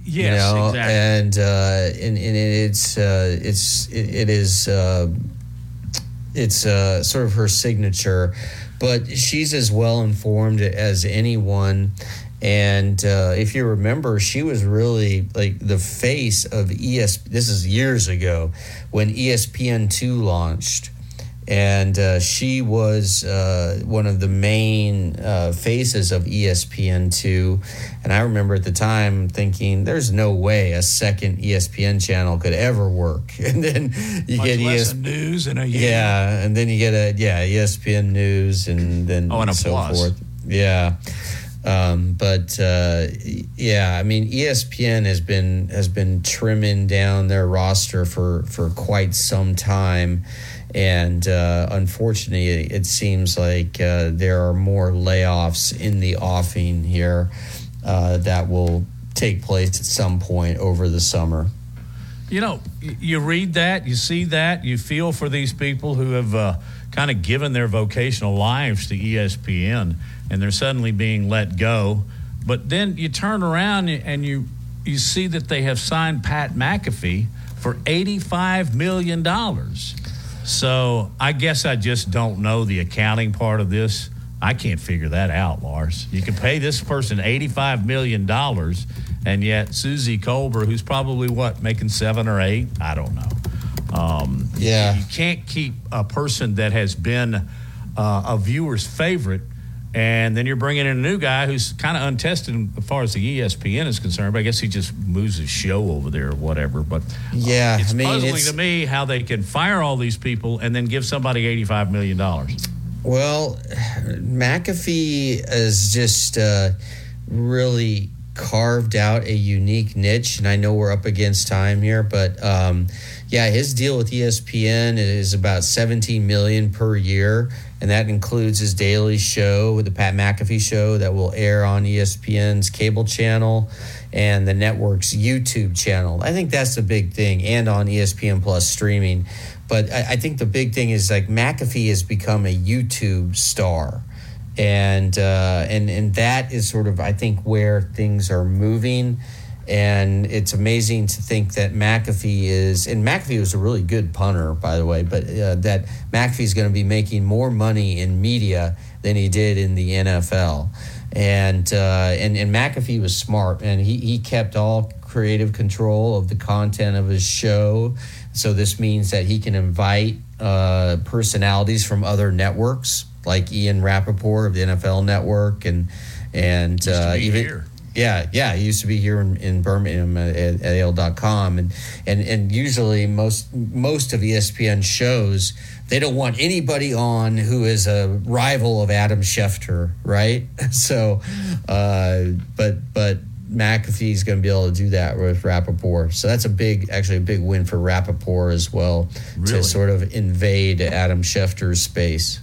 Yes, you know, exactly. and uh, and, and it's uh, it's it, it is uh, it's uh, sort of her signature, but she's as well informed as anyone. And uh, if you remember, she was really like the face of ES. This is years ago when E ESPN two launched, and uh, she was uh, one of the main uh, faces of E ESPN two. And I remember at the time thinking, "There's no way a second ESPN channel could ever work." And then you Much get less ES- a news in a year. yeah, and then you get a yeah ESPN News, and then Oh, and a so plus. forth. Yeah, um, but uh, yeah, I mean ESPN has been has been trimming down their roster for for quite some time, and uh, unfortunately, it, seems like uh, there are more layoffs in the offing here uh, that will take place at some point over the summer. You know, you read that, you see that, you feel for these people who have uh, kind of given their vocational lives to ESPN, and they're suddenly being let go. But then you turn around and you you see that they have signed Pat McAfee for eighty five million dollars. So I guess I just don't know the accounting part of this. I can't figure that out, Lars. You can pay this person eighty-five million dollars, and yet Suzy Kolber, who's probably what making seven or eight, I don't know. Um, Yeah. you can't keep a person that has been uh, a viewer's favorite, and then you're bringing in a new guy who's kind of untested as far as the ESPN is concerned. But I guess he just moves his show over there or whatever. But Yeah, it's I mean, puzzling it's- to me how they can fire all these people and then give somebody eighty-five million dollars. Well, McAfee is just uh, really carved out a unique niche, and I know we're up against time here, but um, yeah, his deal with ESPN is about 17 million per year, and that includes his daily show, the Pat McAfee show, that will air on ESPN's cable channel and the network's YouTube channel. I think that's the big thing, and on ESPN Plus streaming. But I, I think the big thing is like McAfee has become a YouTube star, and uh, and and that is sort of I think where things are moving. And it's amazing to think that McAfee is, and McAfee was a really good punter, by the way, but uh, that McAfee is going to be making more money in media than he did in the NFL. And uh, and and McAfee was smart, and he he kept all creative control of the content of his show. So this means that he can invite uh, personalities from other networks, like Ian Rapoport of the NFL Network, and and uh, even here. Yeah, yeah, he used to be here in, in Birmingham at, at AL.com. And, and and usually most most of ESPN shows they don't want anybody on who is a rival of Adam Schefter, right? So, uh, but but McAfee's going to be able to do that with Rapoport. So that's a big, actually a big win for Rapoport as well Really? to sort of invade Adam Schefter's space.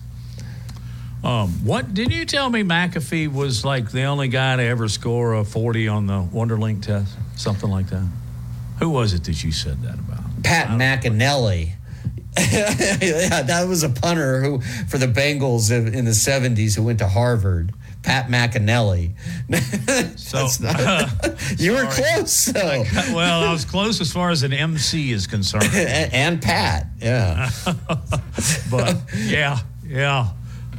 Um, what did you tell me? McAfee was like the only guy to ever score a forty on the Wonderlic test, something like that. Who was it that you said that about? Pat McInally. yeah, that was a punter who for the Bengals in the '70s who went to Harvard. Pat McInally. So not- you were close, though. well, I was close as far as an MC is concerned. and, and Pat, yeah. but yeah, yeah.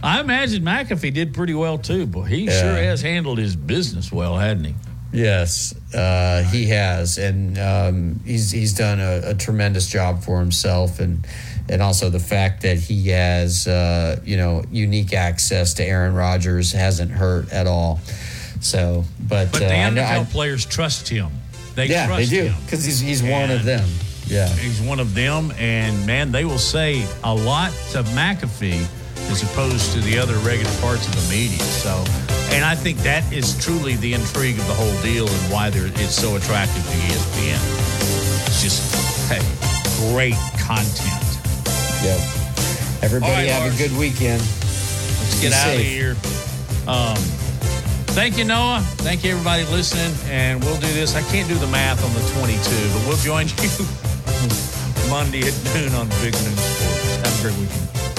I imagine McAfee did pretty well too, but he Yeah. sure has handled his business well, hadn't he? Yes, uh, he has, and um, he's he's done a, a tremendous job for himself, and and also the fact that he has uh, you know unique access to Aaron Rodgers hasn't hurt at all. So, but, But the uh, I know, NFL I, players trust him. They yeah, trust they do because he's he's one of them. Yeah. He's one of them, and man, they will say a lot to McAfee as opposed to the other regular parts of the media. So, and I think that is truly the intrigue of the whole deal and why it's so attractive to ESPN. It's just hey, great content. Yep. Everybody right, have a good weekend. Let's Be get out of here. Um, thank you, Noah. Thank you, everybody listening. And we'll do this. I can't do the math on the 22, but we'll join you Monday at noon on Big Noon Sports. Have a great weekend.